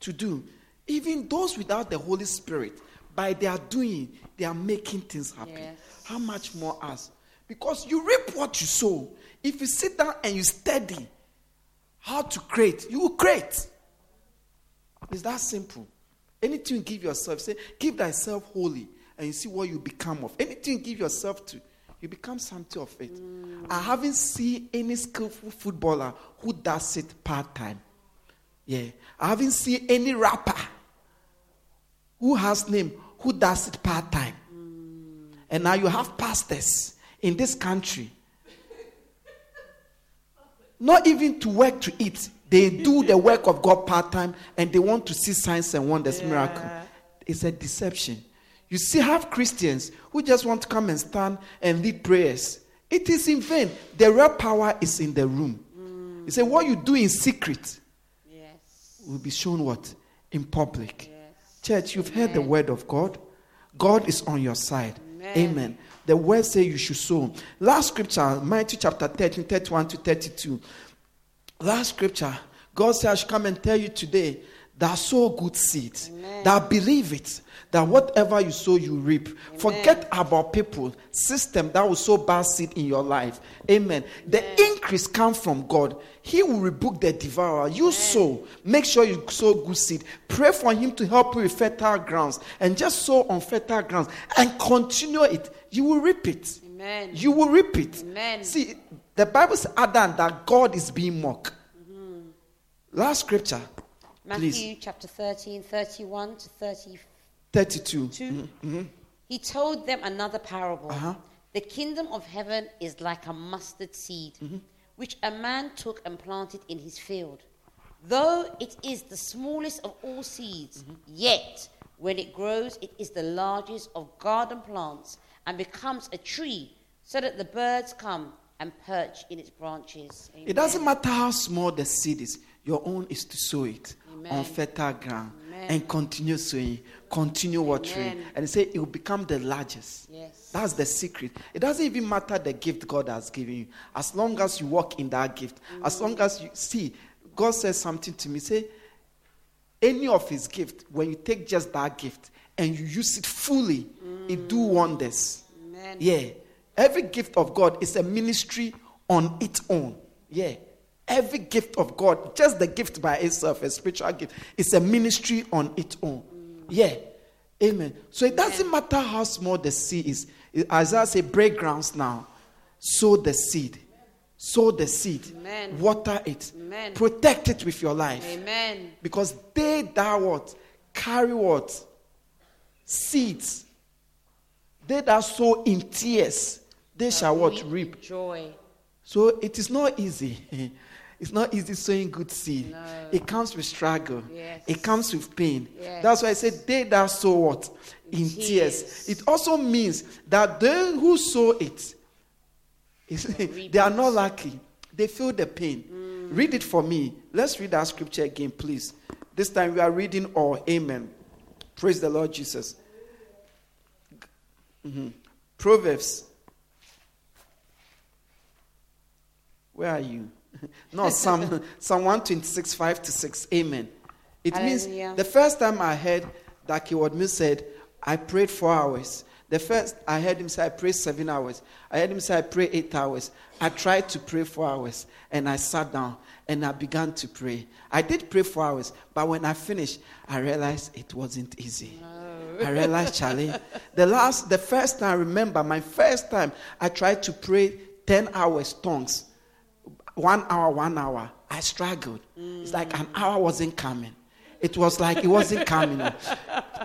To do. Even those without the Holy Spirit, by their doing, they are making things happen. Yes. How much more us? Because you reap what you sow. If you sit down and you study how to create, you will create. It's that simple. Anything you give yourself, say, give thyself holy, and you see what you become of. Anything you give yourself to, you become something of it. I haven't seen any skillful footballer who does it part time. Yeah. I haven't seen any rapper who has name who does it part time. And now you have pastors in this country. Not even to work to eat. They do the work of God part time and they want to see signs and wonders, miracle. It's a deception. You see, have Christians who just want to come and stand and lead prayers. It is in vain. The real power is in the room. You say, what you do in secret Yes. will be shown what? In public. Yes. Church, you've heard the word of God. God is on your side. Amen. Amen. The word say you should sow. Last scripture, Matthew chapter 13, 31 to 32. Last scripture, God says, I should come and tell you today that sow good seed, Amen. that believe it, that whatever you sow, you reap. Forget about people, system that will sow bad seed in your life. Amen. The increase comes from God. He will rebuke the devourer. You sow. Make sure you sow good seed. Pray for Him to help you with fertile grounds. And just sow on fertile grounds and continue it. You will reap it. Amen. You will reap it. Amen. See, the Bible says Adam that God is being mocked. Mm-hmm. Last scripture, Matthew Please. chapter 13, 31 to 32. 32. 2. He told them another parable. Uh-huh. The kingdom of heaven is like a mustard seed, mm-hmm. which a man took and planted in his field. Though it is the smallest of all seeds, yet when it grows, it is the largest of garden plants and becomes a tree, so that the birds come and perch in its branches. It doesn't matter how small the seed is, your own is to sow it Amen. on fertile ground Amen. and continue sowing, continue watering. Amen. And say it will become the largest. Yes. That's the secret. It doesn't even matter the gift God has given you. As long as you walk in that gift, as mm. long as you see, God says something to me. Say, any of his gift, when you take just that gift and you use it fully, it do mm. wonders. Amen. Yeah. Every gift of God is a ministry on its own. Yeah. Every gift of God, just the gift by itself, a spiritual gift, is a ministry on its own. Yeah. Amen. So it doesn't matter how small the seed is. Isaiah say, break grounds now. Sow the seed. Sow the seed. Amen. Water it. Amen. Protect it with your life. Amen. Because they that what? Carry what? Seeds. They that sow in tears, they shall what? Reap. Joy. So it is not easy. It's not easy sowing good seed. No. It comes with struggle. Yes. It comes with pain. Yes. That's why I said they that sow what? In tears. Tears. It also means that they who sow it, they are not lucky. They feel the pain. Read it for me. Let's read that scripture again, please. This time we are reading all. Amen. Praise the Lord Jesus. Mhm. Proverbs. Where are you? no, Psalm, Psalm 126, 5 to 6. Amen. It Hallelujah. means the first time I heard that Heward-Mills said, I prayed four hours. The first I heard him say, I prayed seven hours. I heard him say, I prayed eight hours. I tried to pray four hours and I sat down and I began to pray. I did pray four hours, but when I finished, I realized it wasn't easy. I realized, Charlie, the last, the first time I remember, my first time, I tried to pray 10 hours tongues. One hour, one hour. I struggled. It's like an hour wasn't coming. It was like it wasn't coming.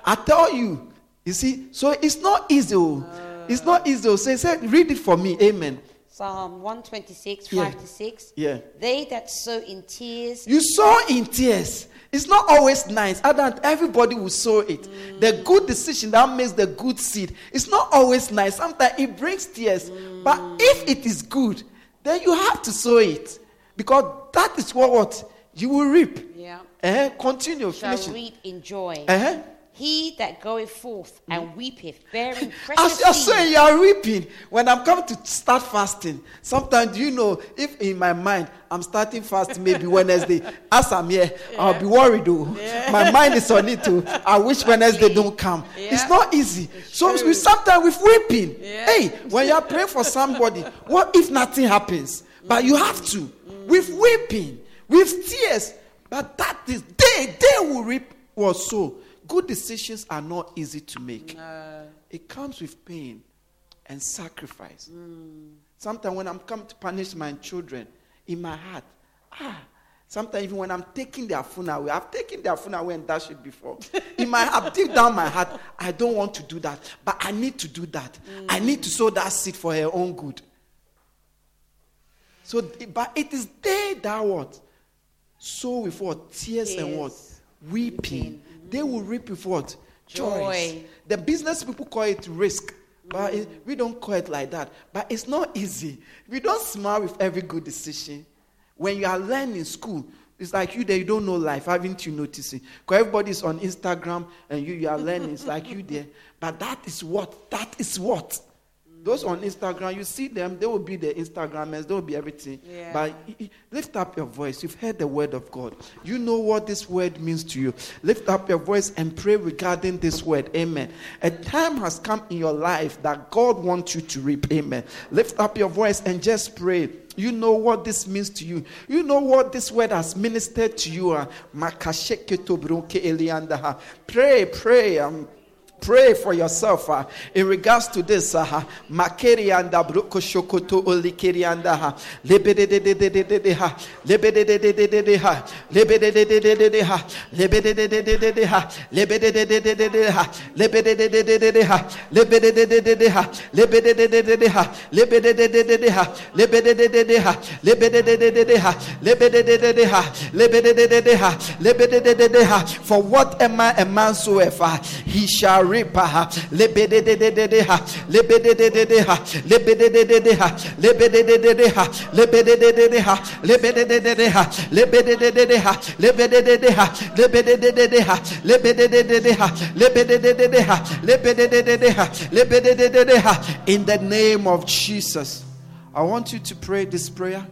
I tell you, you see, so it's not easy. oh. It's not easy. So he said, read it for me. Amen. Psalm 126, Yeah. 5 to 6. Yeah. They that sow in tears, You sow in tears. It's not always nice. Other everybody will sow it. The good decision that makes the good seed. It's not always nice. Sometimes it brings tears. But if it is good, then you have to sow it. Because that is what, what you will reap. yeah, Eh, Continue. shall Finish reap in joy. Uh-huh. He that goeth forth and mm-hmm. weepeth, bearing As precious you're seed. saying, you are weeping, When I'm coming to start fasting, sometimes you know, if in my mind I'm starting fast maybe Wednesday, as I'm here, I'll be worried though. My mind is on it too. I wish Wednesday don't come. It's not easy. so true. we sometimes with weeping. Yeah. Hey, when you are praying for somebody, what if nothing happens? But you have to. Mm-hmm. With weeping, with tears. But that is they they will reap or sow. Good decisions are not easy to make. No. It comes with pain and sacrifice. Sometimes when I'm come to punish my children, in my heart, ah, sometimes even when I'm taking their phone away, I've taken their phone away and dashed it before. in my heart, deep down my heart, I don't want to do that, but I need to do that. I need to sow that seed for her own good. So, but it is they that what sow with what tears and what Tears. weeping. They will reap with what Joy. The business people call it risk, but it- we don't call it like that. But it's not easy. We don't smile with every good decision. When you are learning school, it's like you there, you don't know life, haven't you noticed it? Because everybody's on Instagram and you, you are learning, it's like you there. But that is what? That is what? Those on Instagram, you see them, they will be the Instagrammers, they will be everything. Yeah. But lift up your voice. You've heard the word of God. You know what this word means to you. Lift up your voice and pray regarding this word. Amen. A time has come in your life that God wants you to reap. Amen. Lift up your voice and just pray. You know what this means to you. You know what this word has ministered to you. ah. Pray, pray. um, Pray for yourself uh, in regards to this. Uh, Makerianda olikerianda ha. For whatever a man soever he shall ripa lebede de de de de ha lebede de de de ha lebede de de de ha lebede de de de ha lebede de de de ha lebede de de de ha lebede de de de ha lebede de de de de ha lebede de de de ha lebede de de de ha lebede de de de ha lebede de de de ha in the name of Jesus I want you to pray this prayer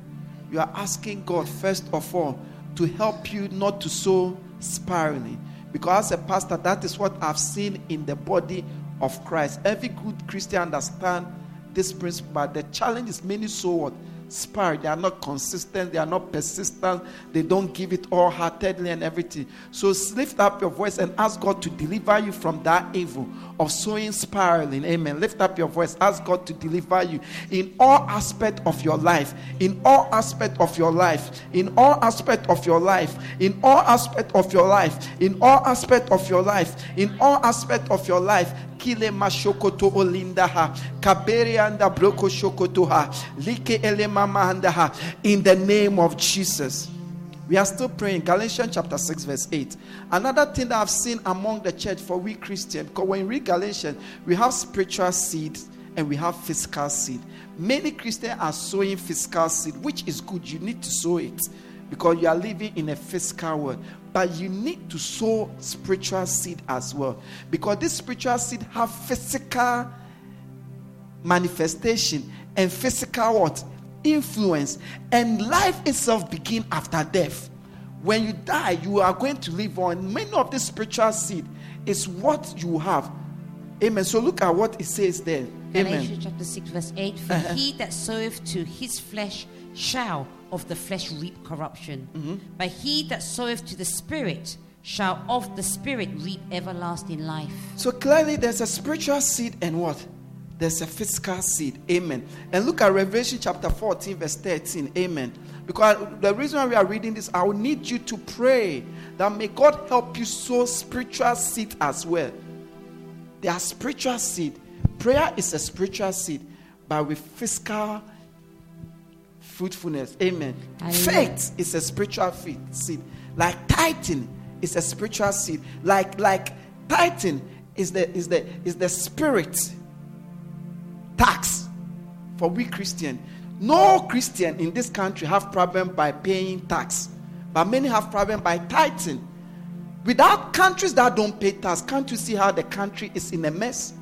you are asking God first of all to help you not to sow sparingly because as a pastor, that is what I've seen in the body of Christ. Every good Christian understand this principle, but the challenge is many sow what? Spare. They are not consistent, they are not persistent, they don't give it all heartedly and everything. So lift up your voice and ask God to deliver you from that evil of sowing spiraling. Amen. Lift up your voice, ask God to deliver you in all aspect of your life, in all aspect of your life, in all aspect of your life, in all aspect of your life, in all aspect of your life, in all aspect of your life. Kile mashokoto olindaha, kaberi anda broko shokotoha, like ele mama andaha. In the name of Jesus. We are still praying. Galatians chapter 6, verse 8. Another thing that I've seen among the church for we Christians, because when we read Galatians, we have spiritual seed and we have physical seed. Many Christians are sowing physical seed, which is good. You need to sow it because you are living in a physical world. But you need to sow spiritual seed as well. Because this spiritual seed have physical manifestation and physical what? Influence. And life itself begin after death. When you die, you are going to live on. Many of this spiritual seed is what you have. Amen. So look at what it says there. Amen. Galatians chapter 6, verse 8 For Uh-huh. he that soweth to his flesh shall of the flesh reap corruption. Mm-hmm. But he that soweth to the Spirit shall of the Spirit reap everlasting life. So clearly, there's a spiritual seed and what? There's a physical seed. Amen. And look at Revelation chapter 14, verse 13. Amen. Because the reason why we are reading this, I will need you to pray that may God help you sow spiritual seed as well. There are spiritual seed. Prayer is a spiritual seed, but with physical fruitfulness. Amen. Hallelujah. Faith is a spiritual seed. Like tithing is a spiritual seed. Like like tithing is the is the is the spirit tax for we Christian. No Christian in this country have problem by paying tax, but many have problem by tithing. Without countries that don't pay tax, can't you see how the country is in a mess?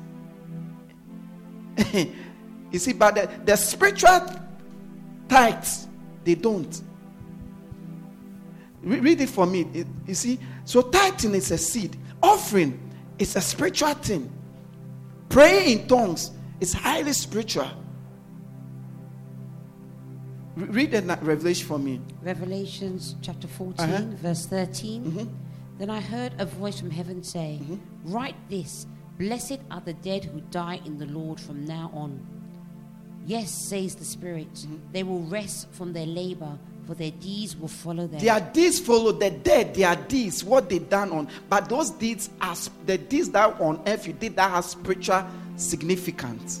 you see, but the, the spiritual tithes, they don't. Read it for me. It- you see, so tithing is a seed, offering is a spiritual thing. Praying in tongues is highly spiritual. Read the Revelation for me. Revelations chapter 14, Uh-huh. verse 13. Mhm. Then I heard a voice from heaven say, Mm-hmm. Write this Blessed are the dead who die in the Lord from now on. Yes, says the Spirit, Mm-hmm. they will rest from their labor, for their deeds will follow them. Their deeds follow the dead, their deeds, what they done on. But those deeds are the deeds that on earth you did that has spiritual significance.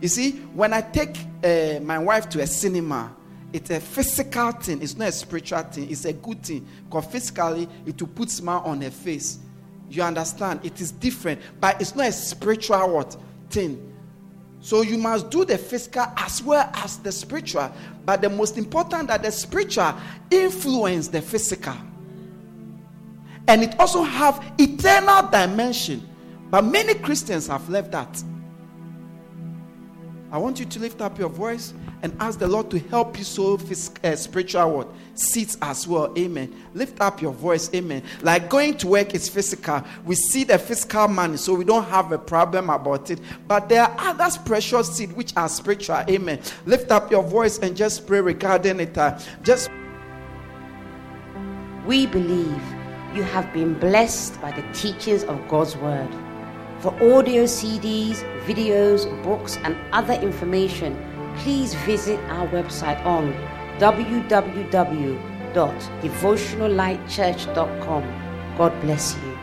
You see, when I take uh, my wife to a cinema, it's a physical thing, it's not a spiritual thing, it's a good thing. Because physically, it will put smile on her face. You understand? It is different, but it's not a spiritual what thing. So you must do the physical as well as the spiritual. But the most important that the spiritual influence the physical. And it also have eternal dimension. But many Christians have left that. I want you to lift up your voice and ask the Lord to help you sow phys- uh, spiritual word seeds as well. Amen. Lift up your voice. Amen. Like going to work is physical. We see the physical money, so we don't have a problem about it. But there are other precious seed which are spiritual. Amen. Lift up your voice and just pray regarding it. uh, Just We believe you have been blessed by the teachings of God's word. For audio CDs, videos, books, and other information, please visit our website on www.devotionallightchurch.com. God bless you.